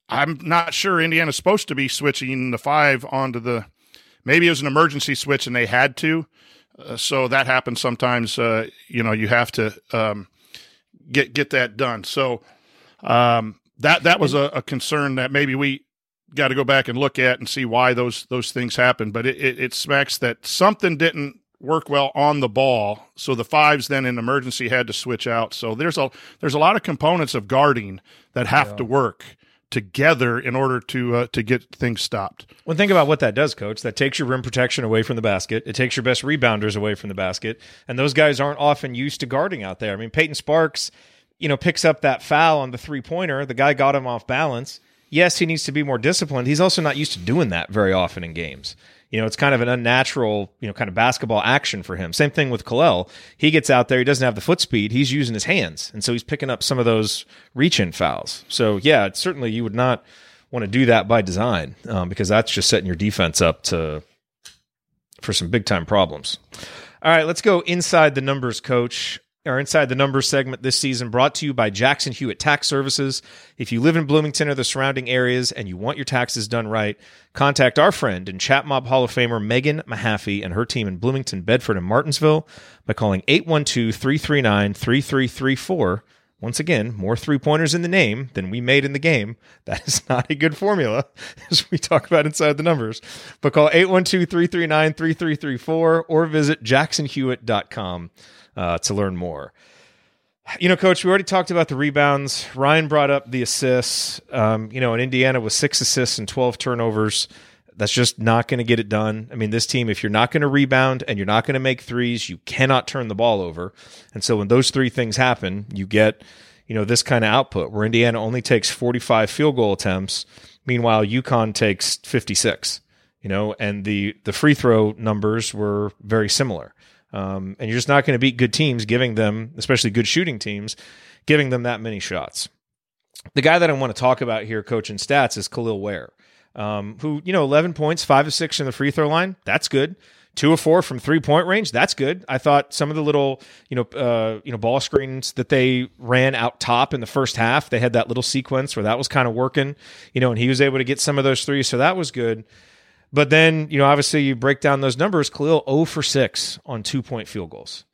I'm not sure Indiana's supposed to be switching the five onto the. Maybe it was an emergency switch and they had to. Uh, so that happens sometimes. Uh, you know, you have to um, get get that done. So um, that that was a, a, concern that maybe we got to go back and look at and see why those those things happen. But it, it, it smacks that something didn't work well on the ball. So the fives then in emergency had to switch out. So there's a there's a lot of components of guarding that have yeah. to work together in order to uh, to get things stopped. Well, think about what that does, coach. That takes your rim protection away from the basket. It takes your best rebounders away from the basket, and those guys aren't often used to guarding out there. I mean, Payton Sparks, you know, picks up that foul on the three pointer. The guy got him off balance. Yes, he needs to be more disciplined. He's also not used to doing that very often in games. You know, it's kind of an unnatural, you know, kind of basketball action for him. Same thing with Kel'el. He gets out there, he doesn't have the foot speed. He's using his hands, and so he's picking up some of those reach-in fouls. So yeah, certainly you would not want to do that by design um, because that's just setting your defense up to for some big time problems. All right, let's go inside the numbers, coach our Inside the Numbers segment this season brought to you by Jackson Hewitt Tax Services. If you live in Bloomington or the surrounding areas and you want your taxes done right, contact our friend and Chat Mob Hall of Famer Megan Mahaffey and her team in Bloomington, Bedford, and Martinsville by calling 812 339 3334. Once again, more three pointers in the name than we made in the game. That is not a good formula as we talk about inside the numbers. But call 812 339 3334 or visit jacksonhewitt.com uh, to learn more. You know, coach, we already talked about the rebounds. Ryan brought up the assists. Um, you know, in Indiana with six assists and 12 turnovers, that's just not going to get it done. I mean, this team, if you're not going to rebound and you're not going to make threes, you cannot turn the ball over. And so when those three things happen, you get, you know, this kind of output where Indiana only takes 45 field goal attempts. Meanwhile, UConn takes 56, you know, and the, the free throw numbers were very similar. Um, and you're just not going to beat good teams giving them, especially good shooting teams, giving them that many shots. The guy that I want to talk about here, coaching stats, is Kel'el Ware, um, who, you know, 11 points, five of six in the free throw line. That's good two or four from three point range. That's good. I thought some of the little, you know, uh, you know, ball screens that they ran out top in the first half, they had that little sequence where that was kind of working, you know, and he was able to get some of those threes, so that was good. But then, you know, obviously you break down those numbers. Kel'el 0 for 6 on two point field goals.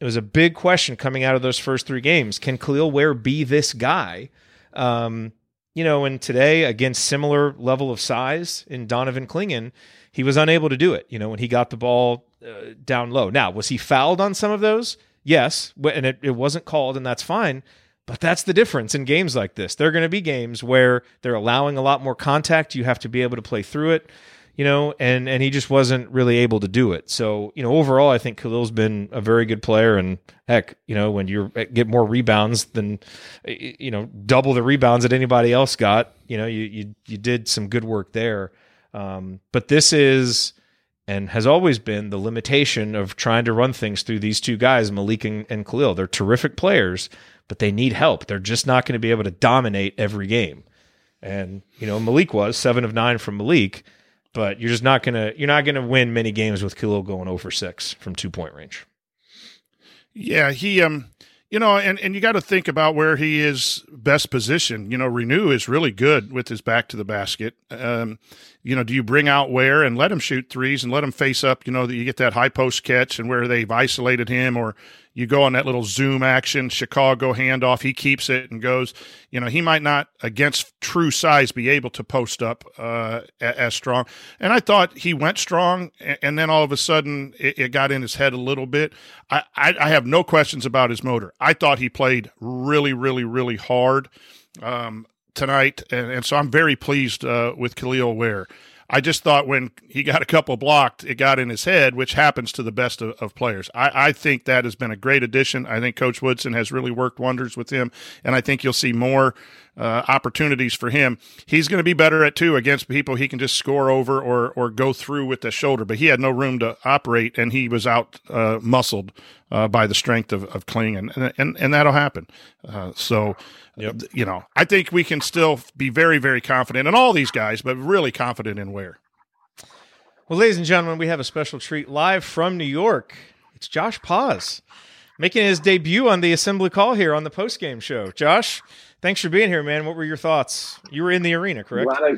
It was a big question coming out of those first three games. Can Kel'el Ware be this guy? Um, you know, and today against similar level of size in Donovan Clingan, he was unable to do it. You know, when he got the ball uh, down low. Now, was he fouled on some of those? Yes, and it, it wasn't called, and that's fine. But that's the difference in games like this. There are going to be games where they're allowing a lot more contact. You have to be able to play through it, you know, and and he just wasn't really able to do it. So, you know, overall, I think Kel'el's been a very good player. And heck, you know, when you eh, get more rebounds than, eh, eh, you know, double the rebounds that anybody else got, you know, you you you did some good work there. Um, but this is and has always been the limitation of trying to run things through these two guys, Malik and, and Kel'el. They're terrific players, but they need help. They're just not going to be able to dominate every game. And you know, Malik was seven of nine from Malik, but you're just not gonna you're not gonna win many games with Kel'el going over six from two point range. Yeah, he um you know, and, and you got to think about where he is best positioned. You know, Reneau is really good with his back to the basket. Um, you know, do you bring out Ware and let him shoot threes and let him face up? You know, that you get that high post catch and where they've isolated him, or you go on that little zoom action, Chicago handoff. He keeps it and goes. You know, he might not against true size be able to post up uh, as strong. And I thought he went strong, and then all of a sudden it, it got in his head a little bit. I, I, I, have no questions about his motor. I thought he played really, really, really hard um, tonight, and, and, so I'm very pleased uh, with Kel'el Ware. I just thought when he got a couple blocked, it got in his head, which happens to the best of, of players. I, I, think that has been a great addition. I think Coach Woodson has really worked wonders with him, and I think you'll see more uh, opportunities for him. He's going to be better at two against people he can just score over or or go through with the shoulder. But he had no room to operate, and he was out uh, muscled uh, by the strength of, of Clingan, and, and and that'll happen. Uh, so, yep. you know, I think we can still be very very confident in all these guys, but really confident in Ware. Well, ladies and gentlemen, we have a special treat live from New York. It's Josh Pos making his debut on the assembly call here on the post game show. Josh, thanks for being here, man. What were your thoughts? You were in the arena, correct? I,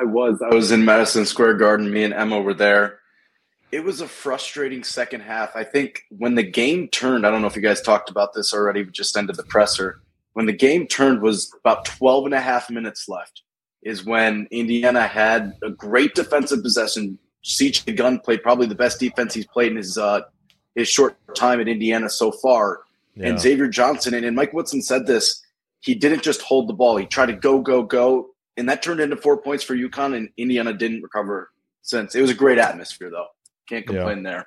I was. I was in Madison Square Garden. Me and Emma were there. It was a frustrating second half. I think when the game turned, I don't know if you guys talked about this already, but just ended the presser. When the game turned was about 12 and a half minutes left is when Indiana had a great defensive possession. CJ Gunn played probably the best defense he's played in his uh, his short time at Indiana so far. Yeah. And Xavier Johnson and, and Mike Woodson said this he didn't just hold the ball. He tried to go, go, go. And that turned into four points for UConn, and Indiana didn't recover since. It was a great atmosphere, though. Can't complain yeah. there.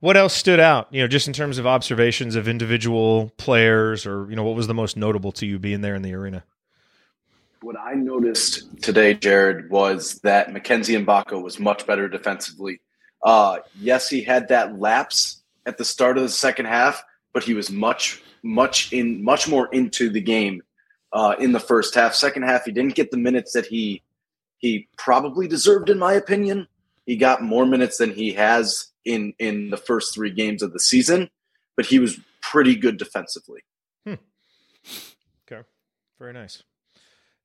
What else stood out, you know, just in terms of observations of individual players, or, you know, what was the most notable to you being there in the arena? What I noticed today, Jerod, was that Mackenzie Mgbako was much better defensively. Uh, yes, he had that lapse at the start of the second half, but he was much much in much more into the game uh, in the first half. Second half, he didn't get the minutes that he he probably deserved, in my opinion. He got more minutes than he has in in the first three games of the season, but he was pretty good defensively. Hmm. Okay, very nice,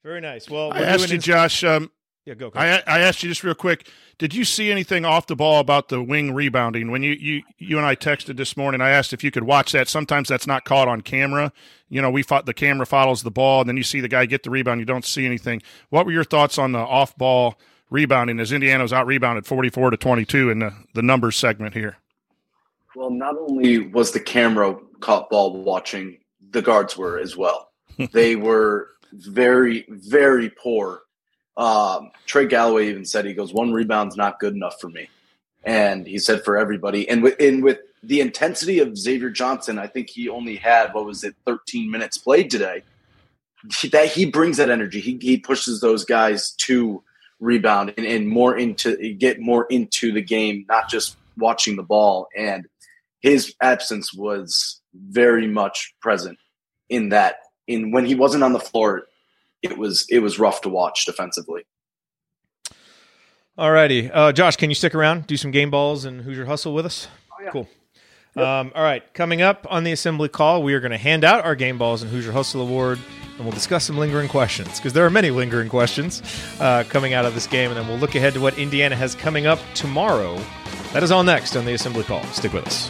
very nice. Well, I asked you, Josh. Um, yeah, go. go. I, I asked you just real quick. Did you see anything off the ball about the wing rebounding when you you you and I texted this morning? I asked if you could watch that. Sometimes that's not caught on camera. You know, we fought the camera follows the ball, and then you see the guy get the rebound. You don't see anything. What were your thoughts on the off ball rebounding as Indiana was out rebounded forty four to twenty two in the the numbers segment here? Well, not only was the camera caught ball watching, the guards were as well. they were very very poor um, Trey Galloway even said he goes one rebound's not good enough for me, and he said for everybody. And with and with the intensity of Xavier Johnson, I think he only had what was it, 13 minutes played today. That he brings that energy. He he pushes those guys to rebound and, and more into get more into the game, not just watching the ball, and his absence was very much present in that. In when he wasn't on the floor, it was it was rough to watch defensively. All righty. Uh, Josh, can you stick around, do some game balls and Hoosier Hustle with us? Oh, yeah. Cool. Um, all right. Coming up on the assembly call, we are going to hand out our game balls and Hoosier Hustle Award, and we'll discuss some lingering questions because there are many lingering questions uh, coming out of this game, and then we'll look ahead to what Indiana has coming up tomorrow. That is all next on the assembly call. Stick with us.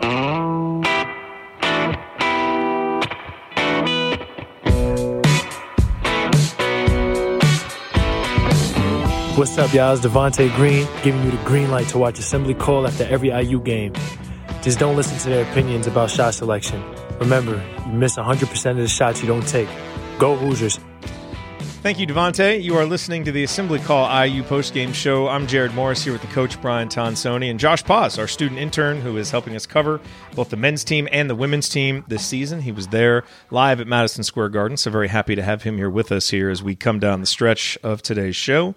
What's up, y'all? It's Devonte Green giving you the green light to watch Assembly Call after every IU game. Just don't listen to their opinions about shot selection. Remember, you miss 100% of the shots you don't take. Go Hoosiers. Thank you, Devonte. You are listening to the Assembly Call IU postgame show. I'm Jerod Morris here with the coach Brian Tonsoni and Josh Pos, our student intern who is helping us cover both the men's team and the women's team this season. He was there live at Madison Square Garden, so very happy to have him here with us here as we come down the stretch of today's show.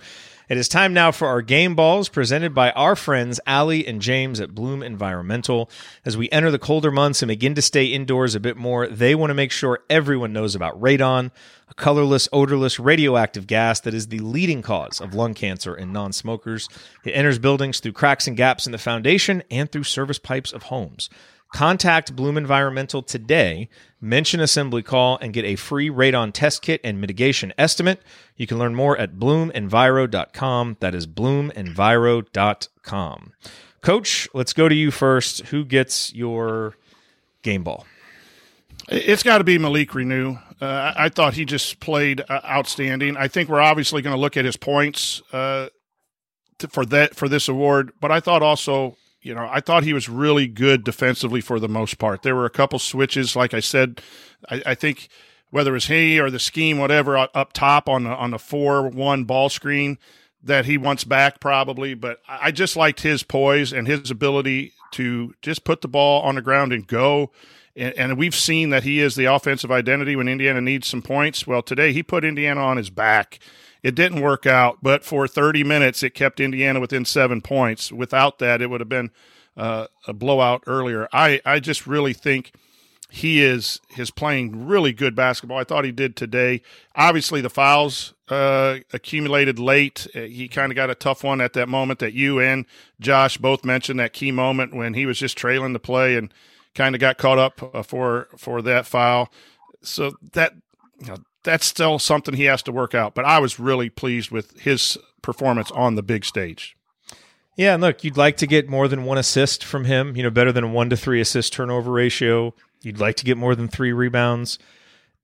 It is time now for our game balls presented by our friends Ali and James at Bloom Environmental. As we enter the colder months and begin to stay indoors a bit more, they want to make sure everyone knows about radon, a colorless, odorless, radioactive gas that is the leading cause of lung cancer in non smokers. It enters buildings through cracks and gaps in the foundation and through service pipes of homes. Contact Bloom Environmental today, mention assembly call, and get a free radon test kit and mitigation estimate. You can learn more at bloomenviro.com. That is bloomenviro.com. Coach, let's go to you first. Who gets your game ball? It's got to be Malik Reneau. Uh, I thought he just played uh, outstanding. I think we're obviously going to look at his points uh, to, for that for this award, but I thought also, you know, I thought he was really good defensively for the most part. There were a couple switches, like I said. I, I think whether it was he or the scheme, whatever, up top on the on the four one ball screen that he wants back probably. But I just liked his poise and his ability to just put the ball on the ground and go. And, and, we've seen that he is the offensive identity when Indiana needs some points. Well, today he put Indiana on his back. It didn't work out, but for 30 minutes, it kept Indiana within seven points. Without that, it would have been uh, a blowout earlier. I, I just really think he is his playing really good basketball. I thought he did today. Obviously, the fouls uh, accumulated late. He kind of got a tough one at that moment that you and Josh both mentioned that key moment when he was just trailing the play and – kind of got caught up uh, for for that foul. So that you know, that's still something he has to work out. But I was really pleased with his performance on the big stage. Yeah, and look, you'd like to get more than one assist from him. You know, better than a one to three assist turnover ratio. You'd like to get more than three rebounds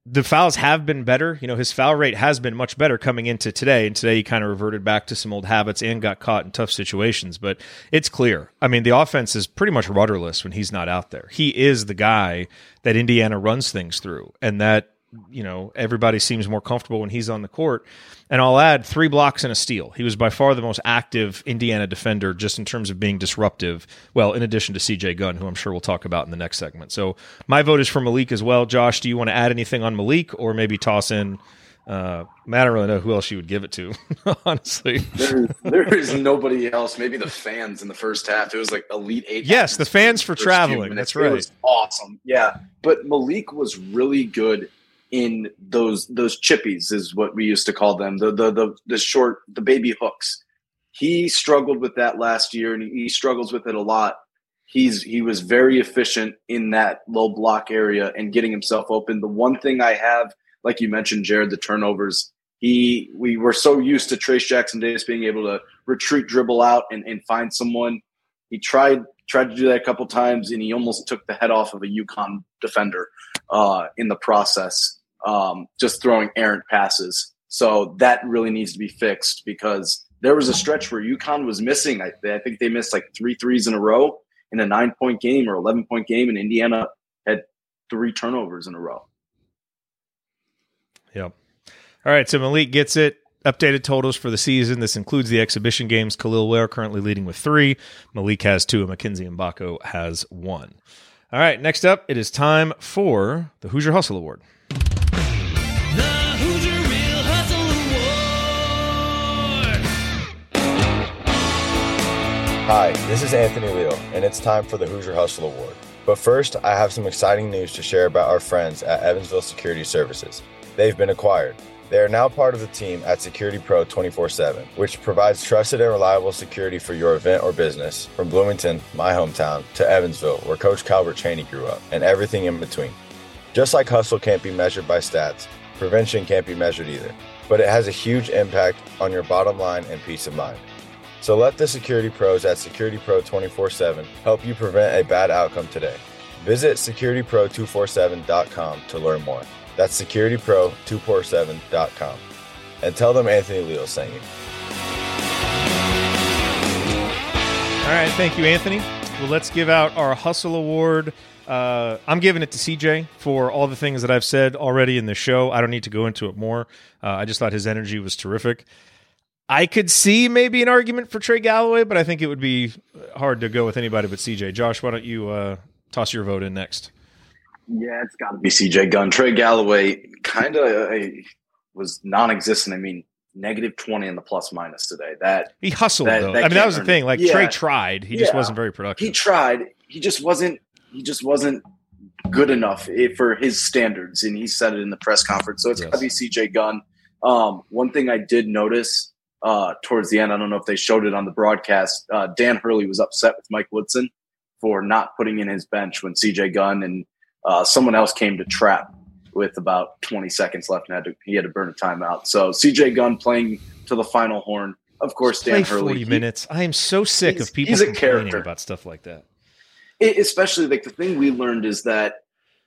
the fouls have been better. You know, his foul rate has been much better coming into today. And today he kind of reverted back to some old habits and got caught in tough situations. But it's clear. I mean, the offense is pretty much rudderless when he's not out there. He is the guy that Indiana runs things through. And that you know everybody seems more comfortable when he's on the court. And I'll add three blocks and a steal. He was by far the most active Indiana defender, just in terms of being disruptive. Well, in addition to C.J. Gunn, who I'm sure we'll talk about in the next segment. So my vote is for Malik as well. Josh, do you want to add anything on Malik, or maybe toss in? Uh, I don't really know who else you would give it to, honestly. There, there is nobody else. Maybe the fans in the first half. It was like elite eight. Yes, the fans for traveling. That's right. It was awesome. Yeah, but Malik was really good in those those chippies, is what we used to call them. The the the, the short the baby hooks. He struggled with that last year, and he struggles with it a lot. He's he was very efficient in that low block area and getting himself open. The one thing I have, like you mentioned, Jerod, the turnovers. He we were so used to Trayce Jackson Davis being able to retreat, dribble out, and, and find someone. He tried tried to do that a couple times, and he almost took the head off of a UConn defender uh, in the process, um, just throwing errant passes. So that really needs to be fixed because there was a stretch where UConn was missing. I, I think they missed like three threes in a row in a nine point game or 11 point game, and Indiana had three turnovers in a row. Yep. All right, so Malik gets it. Updated totals for the season. This includes the exhibition games. Kel'el Ware currently leading with three. Malik has two, and Mackenzie Mgbako has one. All right, next up, it is time for the Hoosier Hustle Award. Hi, this is Anthony Leo, and it's time for the Hoosier Hustle Award. But first, I have some exciting news to share about our friends at Evansville Security Services. They've been acquired. They are now part of the team at Security Pro 24 7, which provides trusted and reliable security for your event or business from Bloomington, my hometown, to Evansville, where Coach Calbert Cheaney grew up, and everything in between. Just like hustle can't be measured by stats, prevention can't be measured either, but it has a huge impact on your bottom line and peace of mind. So let the security pros at Security Pro 24 7 help you prevent a bad outcome today. Visit securitypro247.com to learn more. That's securitypro247.com. And tell them Anthony Leo sent you. All right, thank you, Anthony. Well, let's give out our Hustle Award. Uh, I'm giving it to CJ for all the things that I've said already in the show. I don't need to go into it more. Uh, I just thought his energy was terrific. I could see maybe an argument for Trey Galloway, but I think it would be hard to go with anybody but CJ. Josh, why don't you uh, toss your vote in next? Yeah, it's got to be CJ Gunn. Trey Galloway kind of uh, was non-existent. I mean, negative twenty in the plus minus today. That he hustled that, though. that I mean, that was the thing. Like Yeah. Trey tried, he just wasn't very productive. He tried. He just wasn't. He just wasn't good enough for his standards, and he said it in the press conference. So it's got to be CJ Gunn. Um, one thing I did notice uh, towards the end, I don't know if they showed it on the broadcast. Uh, Dan Hurley was upset with Mike Woodson for not putting in his bench when CJ Gunn and uh, someone else came to trap with about 20 seconds left and had to, he had to burn a timeout. So CJ Gunn playing to the final horn. Of course, Dan Hurley. forty he- minutes. I am so sick of people he's a complaining character. about stuff like that. it, especially like the thing we learned is that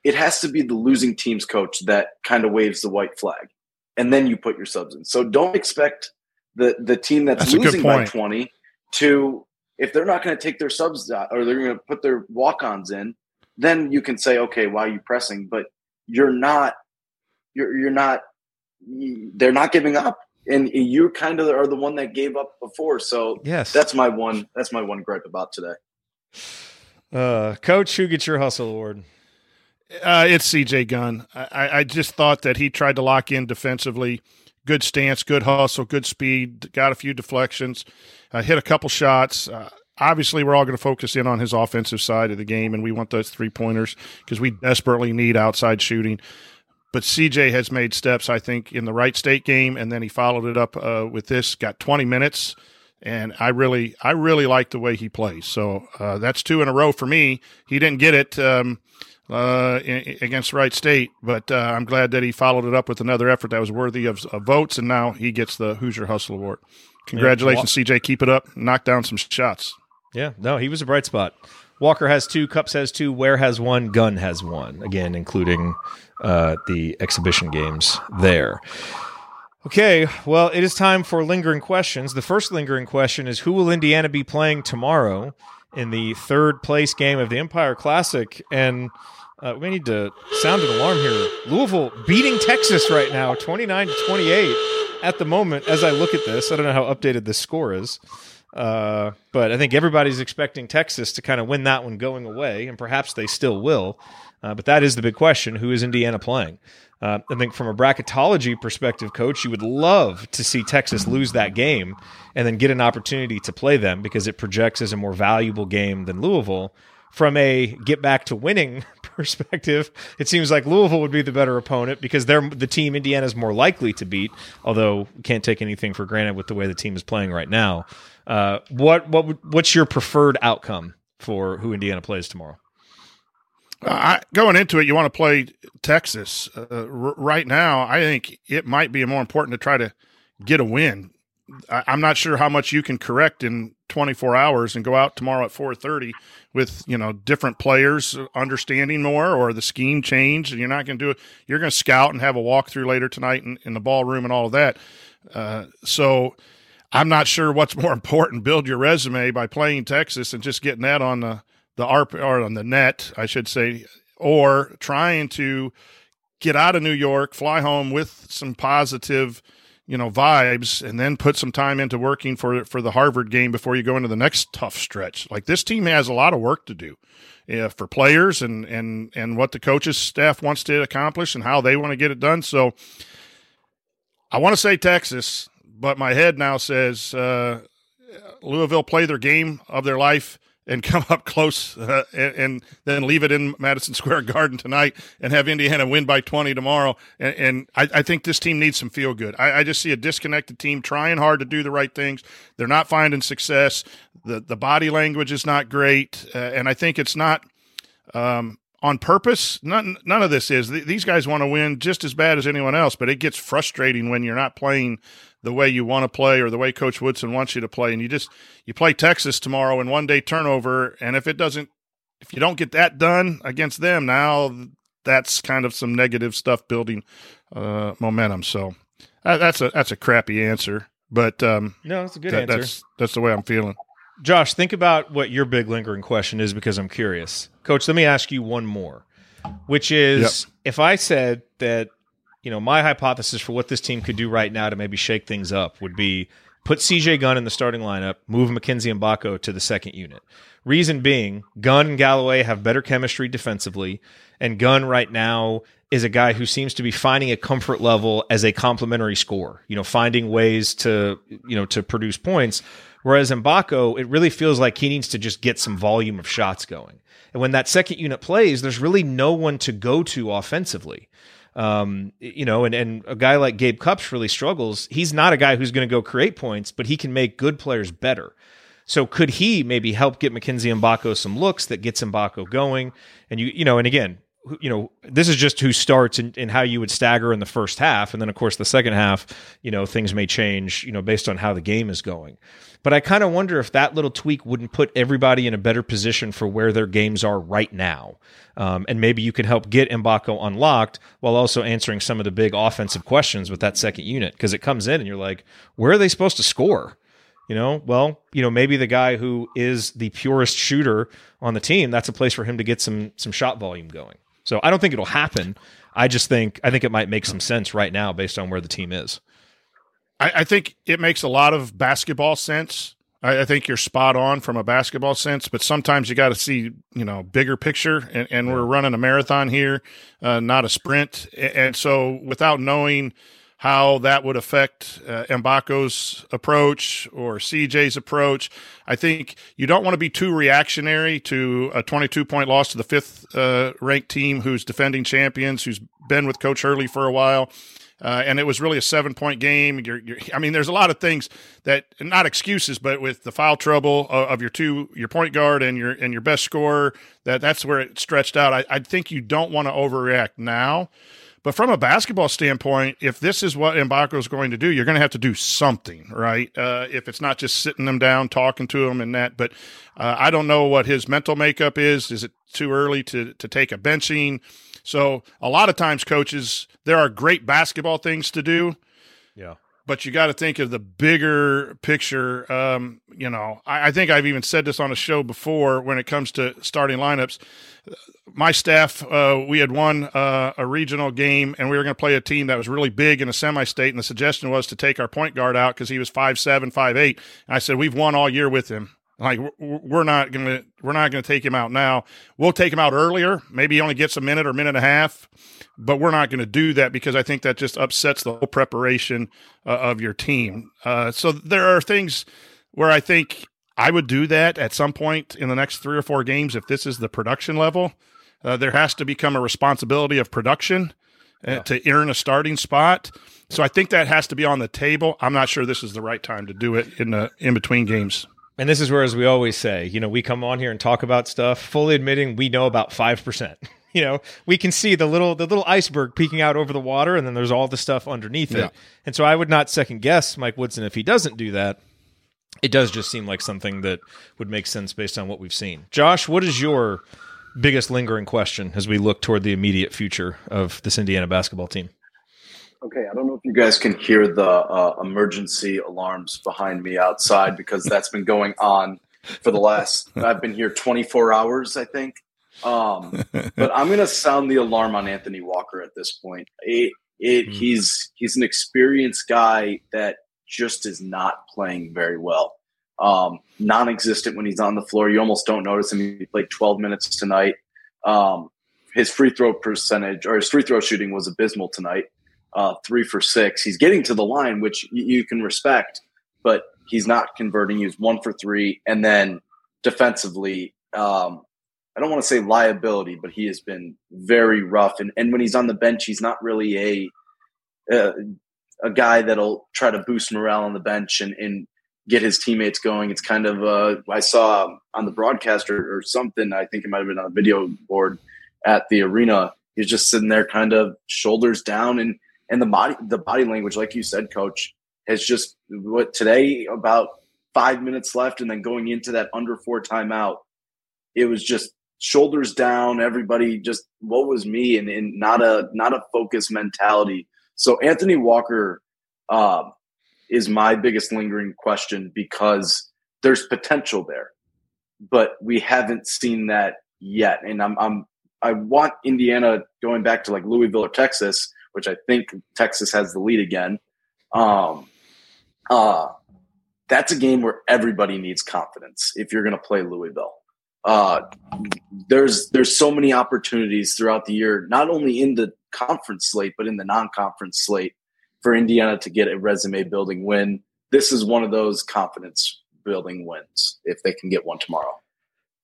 it has to be the losing team's coach that kind of waves the white flag and then you put your subs in so don't expect the the team that's, That's losing by 20 to if they're not going to take their subs out or they're going to put their walk-ons in then you can say okay why are you pressing but you're not you're you're not they're not giving up and you kind of are the one that gave up before so Yes. that's my one that's my one gripe about today Uh, Coach, who gets your hustle award? Uh, it's CJ Gunn. I, I- I just thought that he tried to lock in defensively. Good stance, good hustle, good speed. Got a few deflections, uh, hit a couple shots. Uh, obviously, we're all going to focus in on his offensive side of the game, and we want those three pointers because we desperately need outside shooting. But CJ has made steps, I think, in the Wright State game, and then he followed it up uh, with this. Got 20 minutes, and I really, I really like the way he plays. So uh, that's two in a row for me. He didn't get it. Um, uh, against Wright State, but uh, I'm glad that he followed it up with another effort that was worthy of, of votes, and now he gets the Hoosier Hustle Award. Congratulations, CJ. Keep it up. Knock down some shots. Yeah, no, he was a bright spot. Walker has two, Cupps has two, Ware has one, Gunn has one. Again, including uh, the exhibition games there. Okay, well, it is time for lingering questions. The first lingering question is Who will Indiana be playing tomorrow in the third place game of the Empire Classic? And Uh, we need to sound an alarm here. Louisville beating Texas right now, 29 to 28 at the moment. As I look at this, I don't know how updated this score is, uh, but I think everybody's expecting Texas to kind of win that one going away, and perhaps they still will. Uh, but that is the big question: Who is Indiana playing? Uh, I think from a bracketology perspective, coach, you would love to see Texas lose that game and then get an opportunity to play them because it projects as a more valuable game than Louisville. From a get back to winning perspective, it seems like Louisville would be the better opponent because they're the team Indiana is more likely to beat. Although can't take anything for granted with the way the team is playing right now. Uh, what what what's your preferred outcome for who Indiana plays tomorrow? Uh, going into it, you want to play Texas. Uh, r- right now, I think it might be more important to try to get a win. I- I'm not sure how much you can correct in 24 hours and go out tomorrow at 4:30 with you know different players understanding more or the scheme changed. And you're not going to do it. You're going to scout and have a walkthrough later tonight in, in the ballroom and all of that. Uh, so. I'm not sure what's more important. Build your resume by playing Texas and just getting that on the the ARP or on the net, I should say, or trying to get out of New York, fly home with some positive, you know, vibes, and then put some time into working for for the Harvard game before you go into the next tough stretch. Like this team has a lot of work to do. Yeah, for players and and and what the coaches staff wants to accomplish and how they want to get it done. So I want to say Texas, but my head now says uh, Louisville play their game of their life and come up close uh, and, and, then leave it in Madison Square Garden tonight and have Indiana win by 20 tomorrow. And, and I, I, think this team needs some feel good. I, I, just see a disconnected team trying hard to do the right things. They're not finding success. The, the body language is not great. Uh, and I think it's not um, on purpose. None, none of this is. These guys want to win just as bad as anyone else, but it gets frustrating when you're not playing the way you want to play or the way Coach Woodson wants you to play. And you just you play Texas tomorrow in one day turnover, and if it doesn't, if you don't get that done against them, now that's kind of some negative stuff building uh, momentum. So uh, that's a that's a crappy answer, but um, no, that's a good that, answer. That's that's the way I'm feeling. Josh, think about what your big lingering question is because I'm curious. Coach, let me ask you one more, which is yep. if I said that you know, my hypothesis for what this team could do right now to maybe shake things up would be put CJ Gunn in the starting lineup, move Mackenzie Mgbako to the second unit. Reason being, Gunn and Galloway have better chemistry defensively, and Gunn right now is a guy who seems to be finding a comfort level as a complementary scorer, you know, finding ways to, you know, to produce points. Whereas Mgbako, it really feels like he needs to just get some volume of shots going. And when that second unit plays, there's really no one to go to offensively. Um, you know, and, and a guy like Gabe Cupps really struggles. He's not a guy who's going to go create points, but he can make good players better. So could he maybe help get Mackenzie Mgbako some looks that gets Mgbako going? And you, you know, and again, you know, this is just who starts and, and how you would stagger in the first half. And then, of course, the second half, you know, things may change, you know, based on how the game is going. But I kind of wonder if that little tweak wouldn't put everybody in a better position for where their games are right now. Um, and maybe you could help get Mgbako unlocked while also answering some of the big offensive questions with that second unit. Because it comes in and you're like, where are they supposed to score? You know, well, you know, maybe the guy who is the purest shooter on the team, that's a place for him to get some some shot volume going. So I don't think it'll happen. I just think I think it might make some sense right now based on where the team is. I, I think it makes a lot of basketball sense. I, I, think you're spot on from a basketball sense, but sometimes you got to see you know bigger picture, and, and we're running a marathon here, uh, not a sprint, and so without knowing how that would affect uh, Mgbako's approach or CJ's approach. I think you don't want to be too reactionary to a 22 point loss to the fifth uh, ranked team who's defending champions, who's been with Coach Hurley for a while. Uh, and it was really a seven point game. You're, you're, I mean, there's a lot of things that not excuses, but with the foul trouble of, of, your two, your point guard and your and your best scorer, that that's where it stretched out. I, I think you don't want to overreact now. But from a basketball standpoint, if this is what Mgbako is going to do, you're going to have to do something, right? Uh, if it's not just sitting them down, talking to them, and that. But uh, I don't know what his mental makeup is. Is it too early to to take a benching? So a lot of times, coaches, there are great basketball things to do. Yeah. But you got to think of the bigger picture. Um, you know, I, I, think I've even said this on a show before when it comes to starting lineups. My staff, uh, we had won uh, a regional game and we were going to play a team that was really big in a semi state. And the suggestion was to take our point guard out because he was five seven, five eight. And I said, We've won all year with him. Like we're not gonna we're not gonna take him out now. We'll take him out earlier. Maybe he only gets a minute or minute and a half, but we're not going to do that because I think that just upsets the whole preparation uh, of your team. Uh, so there are things where I think I would do that at some point in the next three or four games if this is the production level. Uh, there has to become a responsibility of production uh, yeah. to earn a starting spot. So I think that has to be on the table. I'm not sure this is the right time to do it in the in between games. And this is where, as we always say, you know, we come on here and talk about stuff, fully admitting we know about five percent. you know, we can see the little the little iceberg peeking out over the water, and then there's all the stuff underneath yeah. it. And so I would not second guess Mike Woodson if he doesn't do that. It does just seem like something that would make sense based on what we've seen. Josh, what is your biggest lingering question as we look toward the immediate future of this Indiana basketball team? Okay, I don't know if you guys can hear the uh, emergency alarms behind me outside because that's been going on for the last. I've been here 24 hours, I think. Um, but I'm going to sound the alarm on Anthony Walker at this point. It, it mm. he's he's an experienced guy that just is not playing very well. Um, non-existent when he's on the floor. You almost don't notice him. He played 12 minutes tonight. Um, his free throw percentage or his free throw shooting was abysmal tonight uh, three for six. He's getting to the line, which y- you can respect, but he's not converting. He's one for three. And then defensively, um, I don't want to say liability, but he has been very rough. And, and when he's on the bench, he's not really a, a, a guy that'll try to boost morale on the bench and, and get his teammates going. It's kind of, uh, I saw on the broadcast or something, I think it might have been on the video board at the arena. He's just sitting there kind of shoulders down and and the body the body language, like you said, coach, has just what today about five minutes left, and then going into that under four timeout, it was just shoulders down, everybody just what was me, and, and not a not a focus mentality. So Anthony Walker uh, is my biggest lingering question because there's potential there, but we haven't seen that yet. And I'm, I'm I want Indiana going back to like Louisville or Texas which I think Texas has the lead again. Um, uh, that's a game where everybody needs confidence if you're going to play Louisville. Uh, there's there's so many opportunities throughout the year, not only in the conference slate but in the non-conference slate for Indiana to get a resume building win. This is one of those confidence building wins if they can get one tomorrow.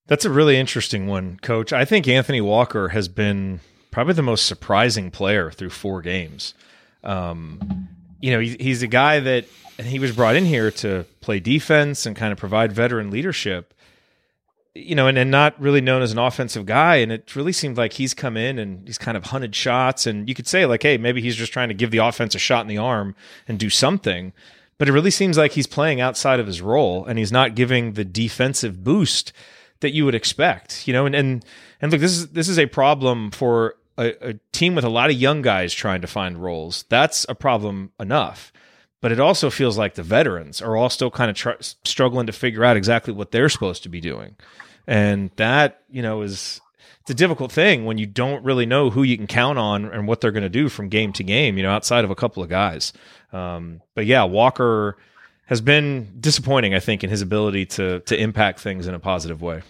That's a really interesting one, coach. I think Anthony Walker has been probably the most surprising player through four games. Um, you know, he, he's a guy that he was brought in here to play defense and kind of provide veteran leadership. You know, and, and not really known as an offensive guy. And it really seemed like he's come in and he's kind of hunted shots. And you could say, like, hey, maybe he's just trying to give the offense a shot in the arm and do something. But it really seems like he's playing outside of his role and he's not giving the defensive boost that you would expect. You know, and and and look, this is this is a problem for a, a team with a lot of young guys trying to find roles, that's a problem enough. But it also feels like the veterans are all still kind of tr- struggling to figure out exactly what they're supposed to be doing. And that, you know, is it's a difficult thing when you don't really know who you can count on and what they're going to do from game to game, you know, outside of a couple of guys. Um, but yeah, Walker has been disappointing, I think, in his ability to to impact things in a positive way.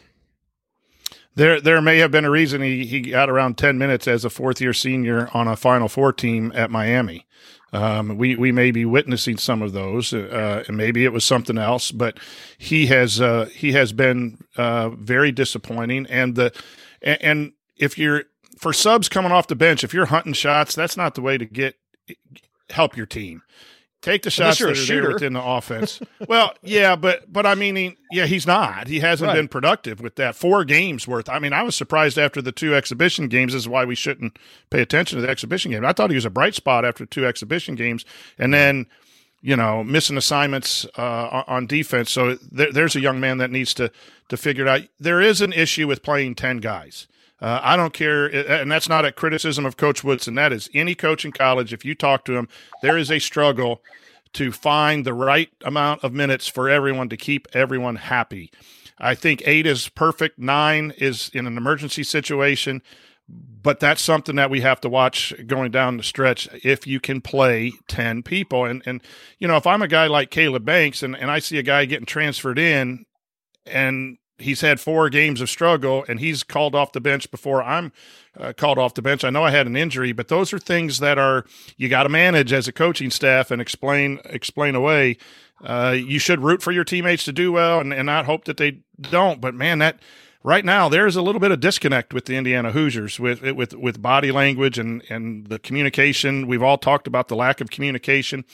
There, there may have been a reason he, he got around 10 minutes as a fourth year senior on a Final Four team at Miami. Um, we, we may be witnessing some of those, uh, and maybe it was something else, but he has, uh, he has been, uh, very disappointing. And the, and, and if you're, for subs coming off the bench, if you're hunting shots, that's not the way to get, help your team. Take the shots that are there within the offense. well, yeah, but but I mean, yeah, he's not. He hasn't right. been productive with that. Four games worth. I mean, I was surprised after the two exhibition games. This is why we shouldn't pay attention to the exhibition game. I thought he was a bright spot after two exhibition games, and then you know missing assignments uh, on defense. So there, there's a young man that needs to to figure it out. There is an issue with playing ten guys. Uh, I don't care, and that's not a criticism of Coach Woodson. That is any coach in college. If you talk to him, there is a struggle to find the right amount of minutes for everyone to keep everyone happy. I think eight is perfect. Nine is in an emergency situation, but that's something that we have to watch going down the stretch if you can play 10 people. And, and you know, if I'm a guy like Caleb Banks and, and I see a guy getting transferred in and he's had four games of struggle and he's called off the bench before I'm uh, called off the bench. I know I had an injury, but those are things that are you got to manage as a coaching staff and explain explain away. Uh, you should root for your teammates to do well and, and not hope that they don't. But man, that right now there's a little bit of disconnect with the Indiana Hoosiers with with with body language and and the communication. We've all talked about the lack of communication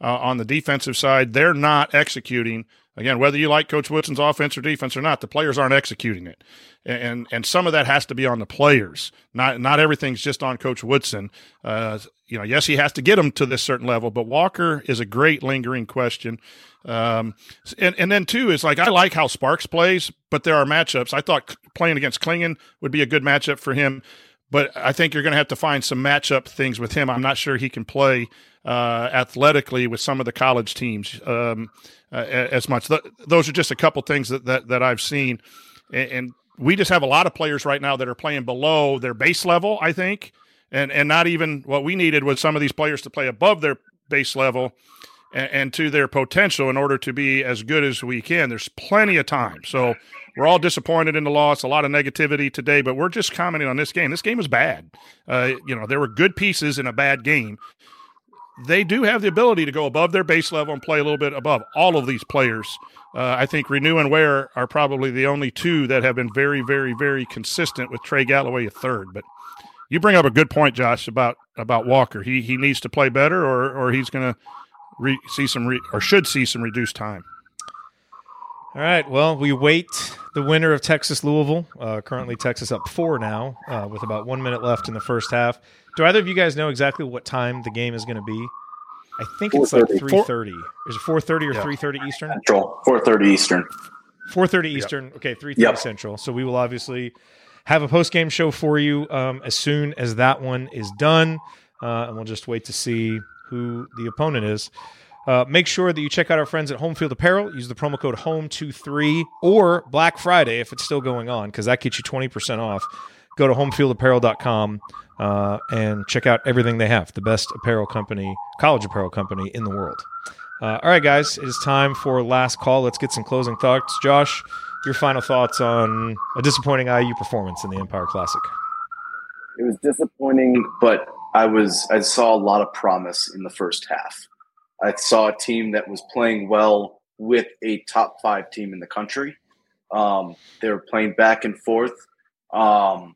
uh, on the defensive side. They're not executing Again, whether you like Coach Woodson's offense or defense or not, the players aren't executing it, and and some of that has to be on the players. Not not everything's just on Coach Woodson. Uh, you know, yes, he has to get them to this certain level, but Walker is a great lingering question. Um, and and then too is like I like how Sparks plays, but there are matchups. I thought playing against Clingan would be a good matchup for him, but I think you're going to have to find some matchup things with him. I'm not sure he can play uh, athletically with some of the college teams um, uh, as much. Th- those are just a couple things that, that, that I've seen. And, and, we just have a lot of players right now that are playing below their base level, I think. And, and not even what we needed was some of these players to play above their base level and, and to their potential in order to be as good as we can. There's plenty of time. So we're all disappointed in the loss, a lot of negativity today, but we're just commenting on this game. This game was bad. Uh, you know, there were good pieces in a bad game they do have the ability to go above their base level and play a little bit above all of these players. Uh, I think Reneau and Ware are probably the only two that have been very, very, very consistent with Trey Galloway a third. But you bring up a good point, Josh, about about Walker. He he needs to play better, or or he's going to re- see some re- or should see some reduced time. All right. Well, we wait the winner of Texas Louisville. Uh, currently, Texas up four now, uh, with about one minute left in the first half. Do either of you guys know exactly what time the game is going to be? I think it's like three thirty. Is it four thirty or three thirty Eastern? Central. Four thirty Eastern. Four thirty Eastern. Yep. Okay, three thirty yep. Central. So we will obviously have a post game show for you um, as soon as that one is done, uh, and we'll just wait to see who the opponent is. Uh, make sure that you check out our friends at Home Field Apparel. Use the promo code HOME23 or Black Friday if it's still going on, because that gets you 20% off. Go to homefieldapparel.com uh, and check out everything they have. The best apparel company, college apparel company in the world. Uh, all right, guys, it is time for last call. Let's get some closing thoughts. Josh, your final thoughts on a disappointing IU performance in the Empire Classic. It was disappointing, but I was I saw a lot of promise in the first half. I saw a team that was playing well with a top five team in the country. Um, they were playing back and forth. Um,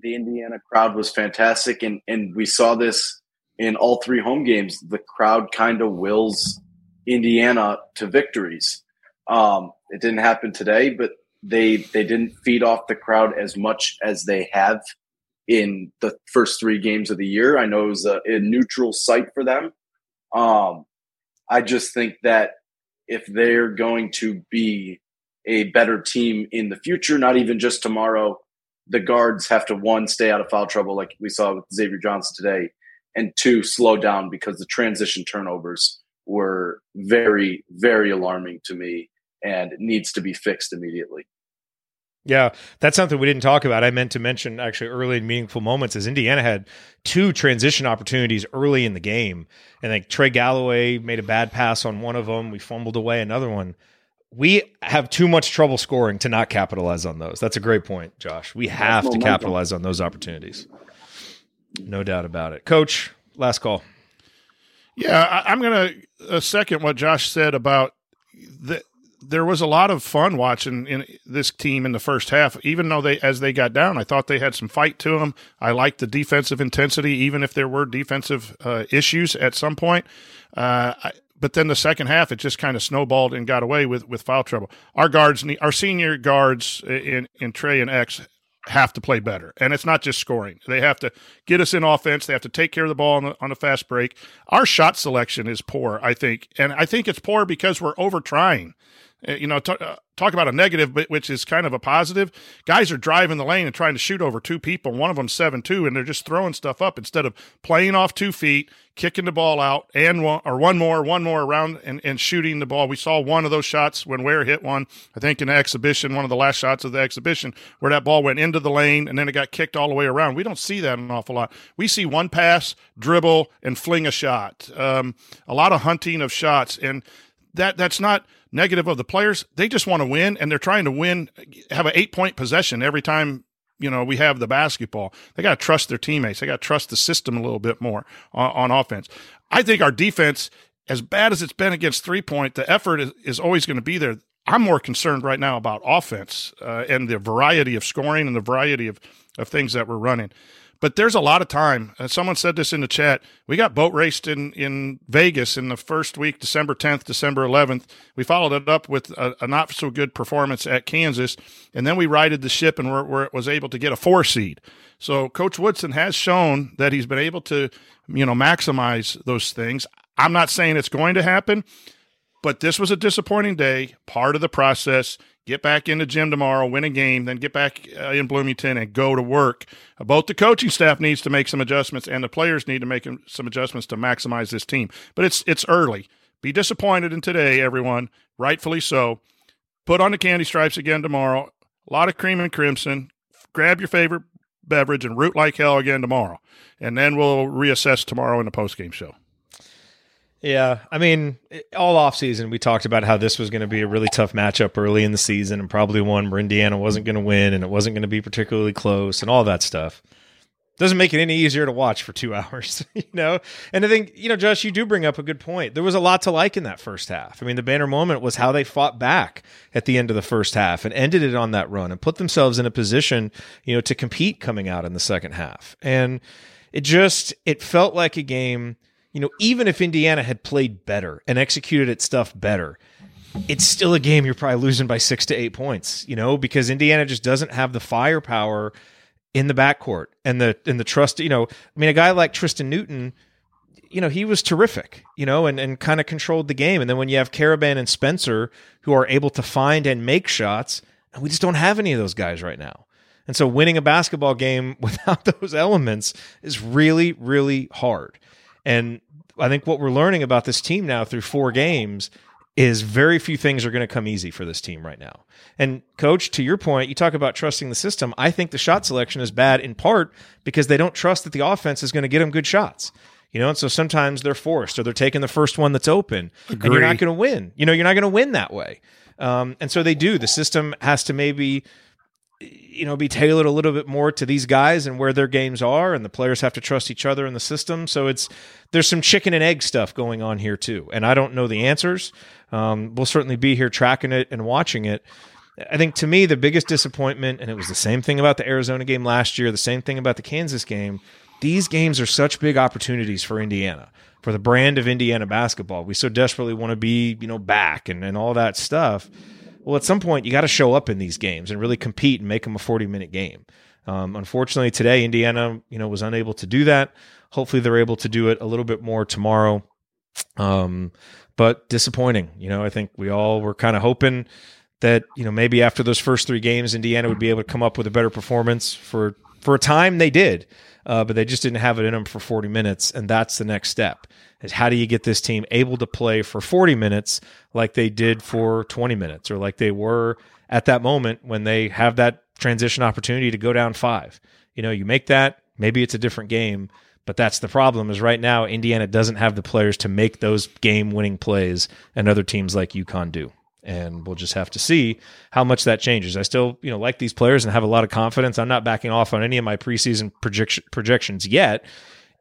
the Indiana crowd was fantastic, and and we saw this in all three home games. The crowd kind of wills Indiana to victories. Um, it didn't happen today, but they they didn't feed off the crowd as much as they have in the first three games of the year. I know it was a, a neutral site for them, um, I just think that if they're going to be a better team in the future, not even just tomorrow, the guards have to one stay out of foul trouble, like we saw with Xavier Johnson today, and two slow down because the transition turnovers were very, very alarming to me, and needs to be fixed immediately. Yeah, that's something we didn't talk about. I meant to mention actually early in meaningful moments is Indiana had two transition opportunities early in the game. And like Trey Galloway made a bad pass on one of them. We fumbled away another one. We have too much trouble scoring to not capitalize on those. That's a great point, Josh. We have to capitalize on those opportunities. No doubt about it. Coach, last call. Yeah, I, am going to uh, second what Josh said about the there was a lot of fun watching in this team in the first half. Even though they, as they got down, I thought they had some fight to them. I liked the defensive intensity, even if there were defensive uh, issues at some point. Uh, I, but then the second half, it just kind of snowballed and got away with, with foul trouble. Our guards, our senior guards in in Trey and X have to play better. And it's not just scoring. They have to get us in offense. They have to take care of the ball on, the, on a fast break. Our shot selection is poor, I think. And I think it's poor because we're over trying. Uh, You know, talk, uh, talk about a negative, but which is kind of a positive. Guys are driving the lane and trying to shoot over two people. One of them seven two, and they're just throwing stuff up instead of playing off two feet, kicking the ball out, and one or one more, one more around, and, and shooting the ball. We saw one of those shots when Ware hit one. I think in the exhibition, one of the last shots of the exhibition, where that ball went into the lane and then it got kicked all the way around. We don't see that an awful lot. We see one pass, dribble, and fling a shot. Um, a lot of hunting of shots, and that that's not negative of the players. They just want to win, and they're trying to win, have an eight point possession every time. You know, we have the basketball. They got to trust their teammates. They got to trust the system a little bit more on, on offense. I think our defense, as bad as it's been against three point, the effort is, is always going to be there. I'm more concerned right now about offense uh, and the variety of scoring and the variety of, of things that we're running. But there's a lot of time. Uh, someone said this in the chat. We got boat raced in, in Vegas in the first week, December 10th, December 11th. We followed it up with a, a not so good performance at Kansas, and then we righted the ship and where it was able to get a four seed. So Coach Woodson has shown that he's been able to, you know, maximize those things. I'm not saying it's going to happen, but this was a disappointing day, part of the process. Get back in the gym tomorrow, win a game, then get back uh, in Bloomington and go to work. Uh, both the coaching staff needs to make some adjustments, and the players need to make some adjustments to maximize this team. But it's it's early. Be disappointed in today, everyone. Rightfully so. Put on the candy stripes again tomorrow. A lot of cream and crimson. Grab your favorite beverage and root like hell again tomorrow, and then we'll reassess tomorrow in the post game show. Yeah, I mean, all off season we talked about how this was going to be a really tough matchup early in the season, and probably one where Indiana wasn't going to win, and it wasn't going to be particularly close, and all that stuff. Doesn't make it any easier to watch for two hours, you know. And I think you know, Josh, you do bring up a good point. There was a lot to like in that first half. I mean, the banner moment was how they fought back at the end of the first half and ended it on that run and put themselves in a position, you know, to compete coming out in the second half. And it just it felt like a game you know, even if Indiana had played better and executed its stuff better, it's still a game you're probably losing by six to eight points, you know, because Indiana just doesn't have the firepower in the backcourt and the and the trust, you know, I mean a guy like Tristen Newton, you know, he was terrific, you know, and, and kind of controlled the game. And then when you have Karaban and Spencer who are able to find and make shots, we just don't have any of those guys right now. And so winning a basketball game without those elements is really, really hard. And I think what we're learning about this team now through four games is very few things are going to come easy for this team right now. And coach, to your point, you talk about trusting the system. I think the shot selection is bad in part because they don't trust that the offense is going to get them good shots. You know, and so sometimes they're forced or they're taking the first one that's open Agree. and you're not going to win. You know, you're not going to win that way. Um, and so they do. The system has to maybe you know be tailored a little bit more to these guys and where their games are and the players have to trust each other in the system. So it's there's some chicken and egg stuff going on here too and i don't know the answers. Um, we'll certainly be here tracking it and watching it. I think to me the biggest disappointment and it was the same thing about the arizona game last year the same thing about the kansas game these games are such big opportunities for indiana for the brand of indiana basketball. We so desperately want to be you know back and, and all that stuff well, at some point, you got to show up in these games and really compete and make them a 40 minute game. Um, unfortunately, today, Indiana, you know, was unable to do that. Hopefully, they're able to do it a little bit more tomorrow. Um, but disappointing. You know, I think we all were kind of hoping that, you know, maybe after those first three games, Indiana would be able to come up with a better performance for, for a time they did. Uh, but they just didn't have it in them for 40 minutes. And that's the next step is how do you get this team able to play for 40 minutes like they did for 20 minutes or like they were at that moment when they have that transition opportunity to go down five. You know, you make that, maybe it's a different game, but that's the problem is right now Indiana doesn't have the players to make those game winning plays and other teams like UConn do. And we'll just have to see how much that changes. I still, you know, like these players and have a lot of confidence. I'm not backing off on any of my preseason projection, projections yet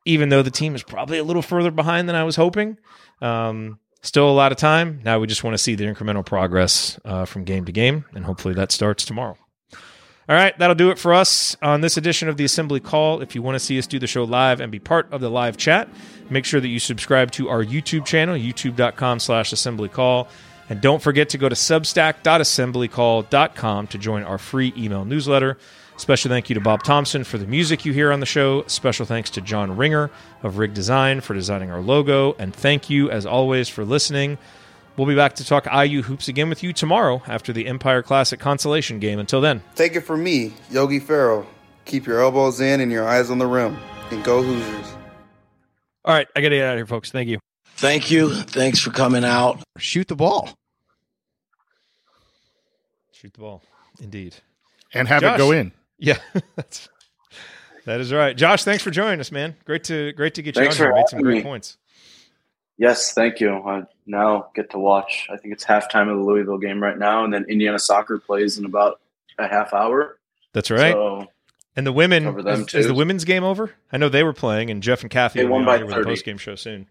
even though the team is probably a little further behind than I was hoping. Um, still a lot of time. Now we just want to see the incremental progress uh, from game to game, and hopefully that starts tomorrow. All right, that'll do it for us on this edition of the Assembly Call. If you want to see us do the show live and be part of the live chat, make sure that you subscribe to our YouTube channel, youtube.com slash assembly call. And don't forget to go to substack.assemblycall.com to join our free email newsletter. Special thank you to Bob Thompson for the music you hear on the show. Special thanks to John Ringer of Rig Design for designing our logo. And thank you, as always, for listening We'll be back to talk IU hoops again with you tomorrow after the Empire Classic consolation game. Until then, Take it from me, Yogi Ferrell. Keep your elbows in and your eyes on the rim. And go Hoosiers. All right, I got to get out of here, folks. Thank you. Thank you. Thanks for coming out. Shoot the ball. shoot the ball. Indeed. and have Josh. it go in. Yeah, that's, that is right. Josh, thanks for joining us, man. Great to great to get you Thanks on here. Made some great me. points. Yes, thank you. I now get to watch. I think it's halftime of the Louisville game right now, and then Indiana soccer plays in about a half hour. That's right. So and the women is, is the women's game over? I know they were playing, and Jeff and Kathy They will be won on by with 30. post game show soon.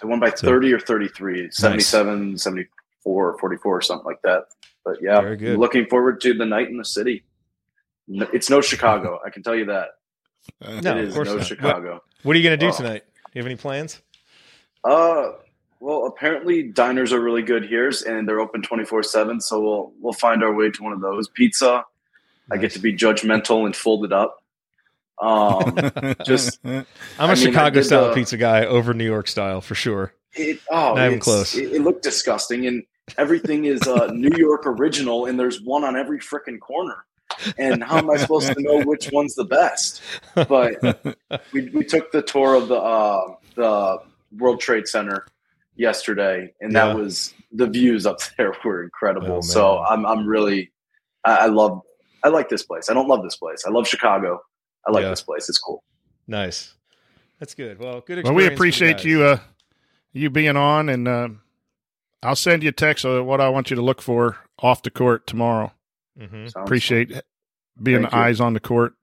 they won by So- 30 or 33, 77, 74, 44, or something like that. But yeah, Very good. looking forward to the night in the city. No- It's no Chicago, I can tell you that. No, it of is course no not. Chicago. What, what are you going to do Oh. tonight? Do you have any plans? Uh, well, apparently diners are really good here, and they're open twenty four seven. So we'll we'll find our way to one of those. Pizza. I get to be judgmental and fold it up. Um, just I'm a I mean, Chicago did, style uh, pizza guy over New York style for sure. it, oh, Not even close. It, it looked disgusting, and everything is uh, New York original, and there's one on every freaking corner. And how am I supposed to know which one's the best? But we, we took the tour of the uh, the World Trade Center yesterday, and Yeah. that was the views up there were incredible. Oh, so. I'm I'm really I, I love I like this place. I don't love this place. I love Chicago. I like Yeah. this place. It's cool. Nice. That's good. Well, good. Well, we experience for the appreciate guys. you uh, you being on, and uh, I'll send you a text of what I want you to look for off the court tomorrow. Mhm. Sounds Appreciate being Thank you. eyes on the court.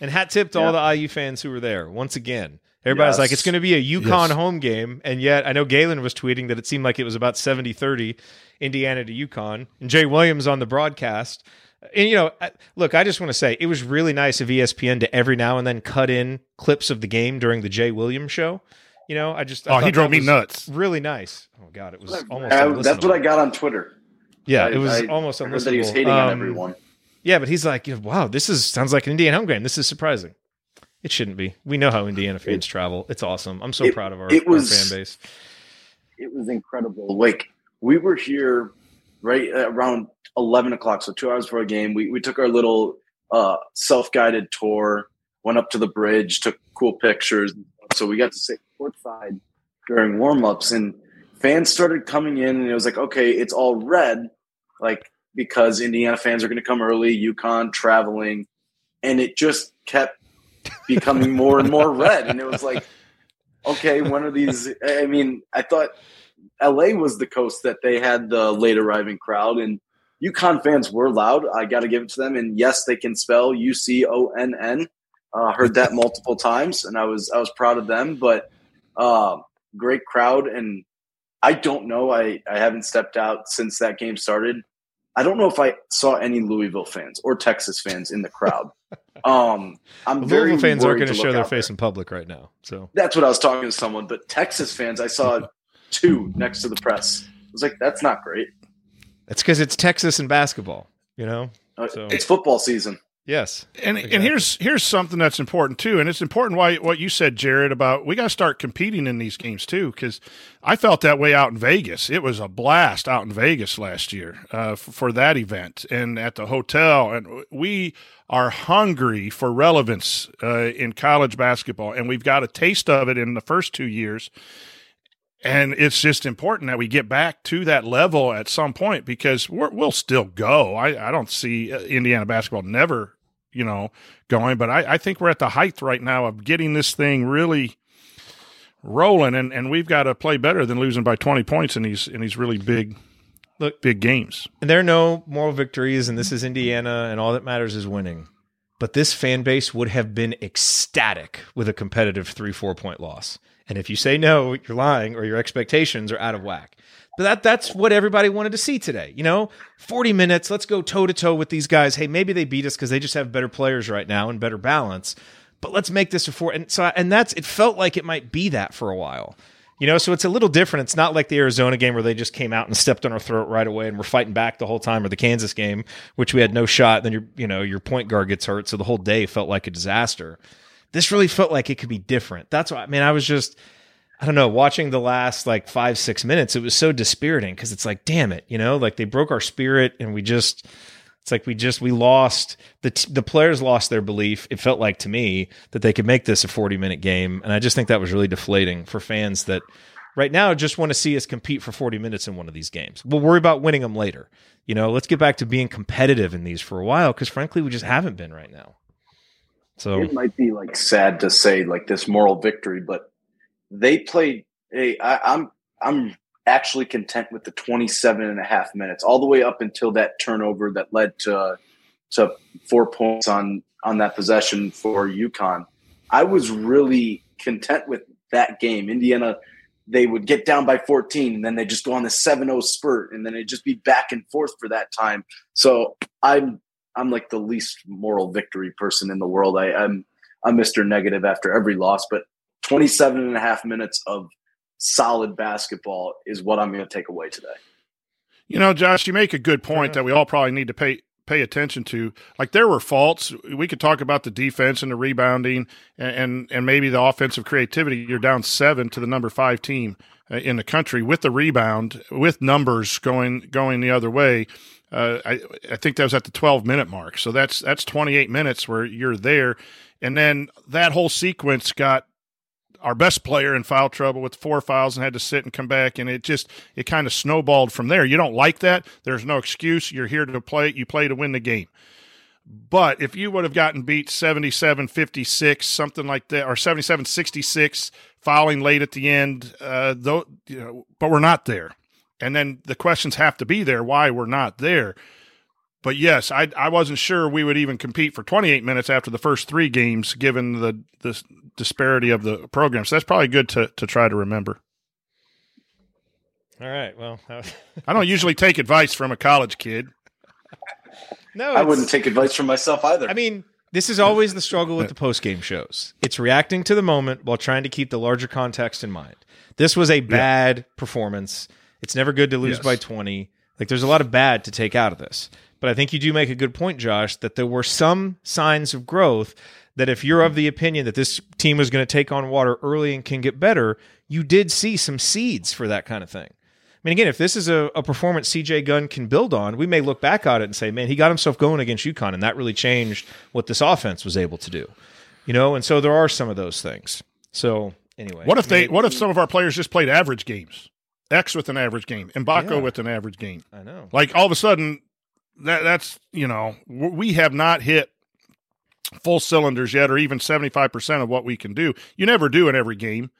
And hat tip to Yeah. all the IU fans who were there. Once again, everybody's like, it's going to be a UConn Yes. home game. And yet, I know Galen was tweeting that it seemed like it was about 70 30 Indiana to UConn. And Jay Williams on the broadcast. And, you know, look, I just want to say it was really nice of ESPN to every now and then cut in clips of the game during the Jay Williams show. You know, I just. I Oh, he drove me nuts. Really nice. Oh, God. It was almost. I- that's what I got on Twitter. Yeah, I- it was I almost heard that he was unlistenable. hating on Um, everyone. Yeah, but he's like, you know, wow, this is sounds like an Indiana home game. This is surprising. It shouldn't be. We know how Indiana fans travel. It's awesome. I'm so It- proud of our, it was- our fan base. it was incredible. Like we were here right around eleven o'clock, so two hours before the game. We we took our little uh, self guided tour, went up to the bridge, took cool pictures. So we got to sit courtside during warm ups, and fans started coming in, and it was like, okay, it's all red, like because Indiana fans are going to come early, UConn traveling, and it just kept becoming more and more red, and it was like okay, one of these. I mean, I thought LA was the coast that they had the late arriving crowd, and UConn fans were loud. I got to give it to them. And yes, they can spell U C O N N. Uh, heard that multiple times, and I was I was proud of them. But uh, great crowd, and I don't know. I I haven't stepped out since that game started. I don't know if I saw any Louisville fans or Texas fans in the crowd. Um, I'm The very Louisville fans aren't going to show their out there. face in public right now. So That's what I was talking to someone. But Texas fans, I saw two next to the press. I was like, that's not great. it's because it's Texas and basketball. You know. Uh, So- It's football season. Yes. And and here's here's something that's important too, and it's important why what you said, Jerod, about we got to start competing in these games too, because I felt that way out in Vegas. It was a blast out in Vegas last year uh, f- for that event and at the hotel, and we are hungry for relevance uh, in college basketball, and we've got a taste of it in the first two years. And it's just important that we get back to that level at some point because we're, we'll still go. I, I don't see uh, Indiana basketball never, you know, going, but I, I think we're at the height right now of getting this thing really rolling, and, and we've got to play better than losing by twenty points in these in these really big, Look- big games. And there are no moral victories, and this is Indiana, and all that matters is winning. But this fan base would have been ecstatic with a competitive three, four point loss. And if you say no, you're lying or your expectations are out of whack. But that that's what everybody wanted to see today. You know, 40 minutes, let's go toe to toe with these guys. Hey, maybe they beat us because they just have better players right now and better balance. But let's make this a four. And so, and that's it felt like it might be that for a while. You know, so it's a little different. It's not like the Arizona game where they just came out and stepped on our throat right away and we're fighting back the whole time, or the Kansas game, which we had no shot. Then your, you know, your point guard gets hurt, so the whole day felt like a disaster. This really felt like it could be different. That's why I mean, I was just, I don't know, watching the last like five, six minutes, it was so dispiriting because it's like, damn it, you know, like they broke our spirit and we just, it's like we just, we lost, the, t- the players lost their belief. It felt like to me that they could make this a 40 minute game. And I just think that was really deflating for fans that right now just want to see us compete for 40 minutes in one of these games. We'll worry about winning them later. You know, let's get back to being competitive in these for a while because frankly, we just haven't been right now. So it might be like sad to say like this moral victory, but they played a I, I'm I'm actually content with the 27 and a half minutes all the way up until that turnover that led to to four points on on that possession for UConn. I was really content with that game. Indiana they would get down by 14 and then they just go on the 7-0 spurt and then it just be back and forth for that time. So I'm I'm like the least moral victory person in the world. I, I'm I'm Mr. Negative after every loss, but 27 and a half minutes of solid basketball is what I'm going to take away today. You know, Josh, you make a good point that we all probably need to pay pay attention to. Like there were faults. We could talk about the defense and the rebounding and and, and maybe the offensive creativity. You're down seven to the number five team uh, in the country with the rebound, with numbers going going the other way. Uh, I I think that was at the 12 minute mark. So that's that's 28 minutes where you're there, and then that whole sequence got our best player in foul trouble with four fouls and had to sit and come back and it just it kind of snowballed from there. You don't like that. There's no excuse. You're here to play you play to win the game. But if you would have gotten beat 77 56 something like that or 77 66 fouling late at the end uh though you know but we're not there. And then the questions have to be there why we're not there. But yes, I I wasn't sure we would even compete for 28 minutes after the first three games, given the the disparity of the programs. So that's probably good to to try to remember. All right. Well, I don't usually take advice from a college kid. No, I wouldn't take advice from myself either. I mean, this is always the struggle with the post game shows. It's reacting to the moment while trying to keep the larger context in mind. This was a bad yeah. performance. It's never good to lose yes. by 20. Like there's a lot of bad to take out of this. But I think you do make a good point, Josh, that there were some signs of growth that if you're of the opinion that this team is going to take on water early and can get better, you did see some seeds for that kind of thing. I mean, again, if this is a, a performance CJ Gunn can build on, we may look back at it and say, man, he got himself going against UConn, and that really changed what this offense was able to do. You know, and so there are some of those things. So anyway, what if they? What if some of our players just played average games? X with an average game, Mgbako yeah. with an average game. I know. Like all of a sudden, that that's you know we have not hit full cylinders yet, or even seventy five percent of what we can do. You never do in every game,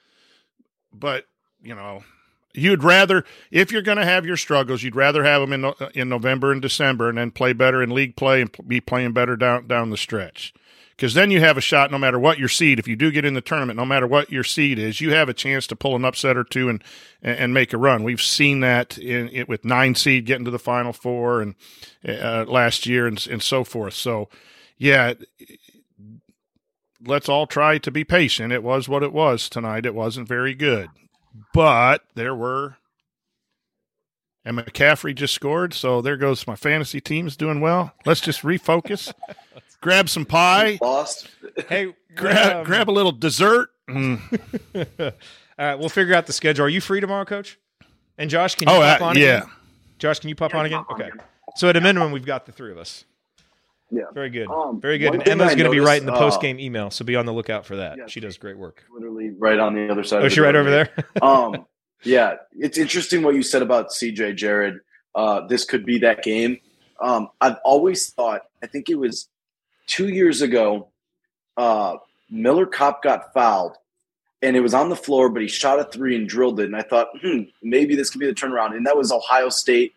but you know you'd rather if you're going to have your struggles, you'd rather have them in in November and December, and then play better in league play and be playing better down down the stretch because then you have a shot no matter what your seed. If you do get in the tournament, no matter what your seed is, you have a chance to pull an upset or two and and make a run. We've seen that in, it with nine seed getting to the final four and uh, last year and and so forth. So, yeah, let's all try to be patient. It was what it was tonight. It wasn't very good, but there were. And McCaffrey just scored, so there goes my fantasy team's doing well. Let's just refocus. grab some pie. Lost. Hey, grab um, grab a little dessert. Mm. All right, we'll figure out the schedule. Are you free tomorrow, Coach? And Josh, can you oh, pop uh, on? Yeah. Again? Josh, can you pop yeah, on again? Pop okay. On. So at a minimum, we've got the three of us. Yeah. Very good. Um, Very good. And Emma's going to be writing the post game uh, email, so be on the lookout for that. Yeah, she does great work. Literally right on the other side. Oh, she right over there. um, yeah, it's interesting what you said about CJ Jerod. Uh, this could be that game. Um, I've always thought. I think it was two years ago, uh, Miller Kopp got fouled and it was on the floor, but he shot a three and drilled it. And I thought, hmm, maybe this could be the turnaround. And that was Ohio State.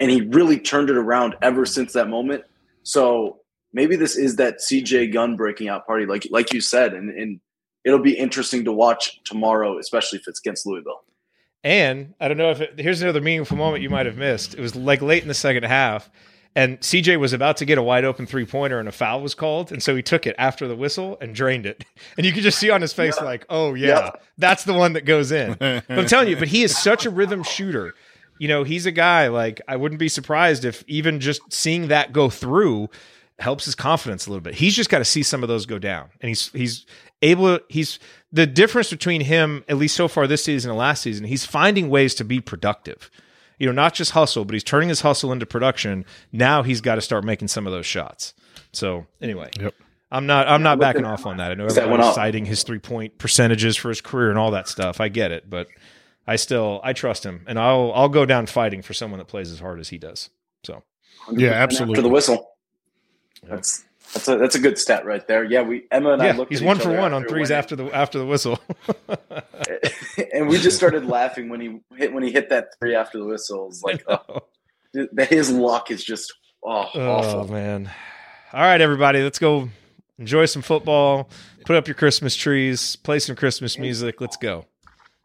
And he really turned it around ever since that moment. So maybe this is that CJ Gunn breaking out party, like like you said, and, and it'll be interesting to watch tomorrow, especially if it's against Louisville. And I don't know if it, here's another meaningful moment you might have missed. It was like late in the second half and CJ was about to get a wide open three pointer and a foul was called. And so he took it after the whistle and drained it. And you could just see on his face, yeah. like, oh, yeah, yeah, that's the one that goes in. but I'm telling you, but he is such a rhythm shooter. You know, he's a guy like I wouldn't be surprised if even just seeing that go through, helps his confidence a little bit. He's just got to see some of those go down, and he's he's able. He's the difference between him, at least so far this season and last season. He's finding ways to be productive. You know, not just hustle, but he's turning his hustle into production. Now he's got to start making some of those shots. So anyway, Yep. I'm not I'm not backing off on that. I know That went citing his three point percentages for his career and all that stuff. I get it, but I still I trust him, and I'll I'll go down fighting for someone that plays as hard as he does. So Yeah, absolutely. After the whistle. That's that's a that's a good stat right there. Yeah, we Emma and I yeah, looked. he's at one each for other one on threes went after the after the whistle. and we just started laughing when he hit when he hit that three after the whistle. It's like oh, his luck is just oh, Oh awful. man! All right, everybody, let's go enjoy some football. Put up your Christmas trees. Play some Christmas music. Let's go.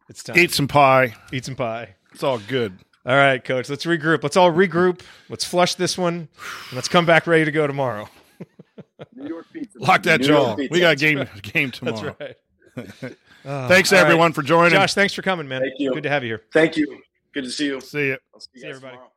It's time. Eat some pie. Eat some pie. It's all good. All right, coach. Let's regroup. Let's all regroup. Let's flush this one. And let's come back ready to go tomorrow. New York pizza. Lock that New jaw. We got That's game right. game tomorrow. That's right. Thanks all right. everyone for joining. Josh, thanks for coming, man. Thank you. Good to have you here. Thank you. Good to see you. See you. I'll see you See guys everybody. tomorrow.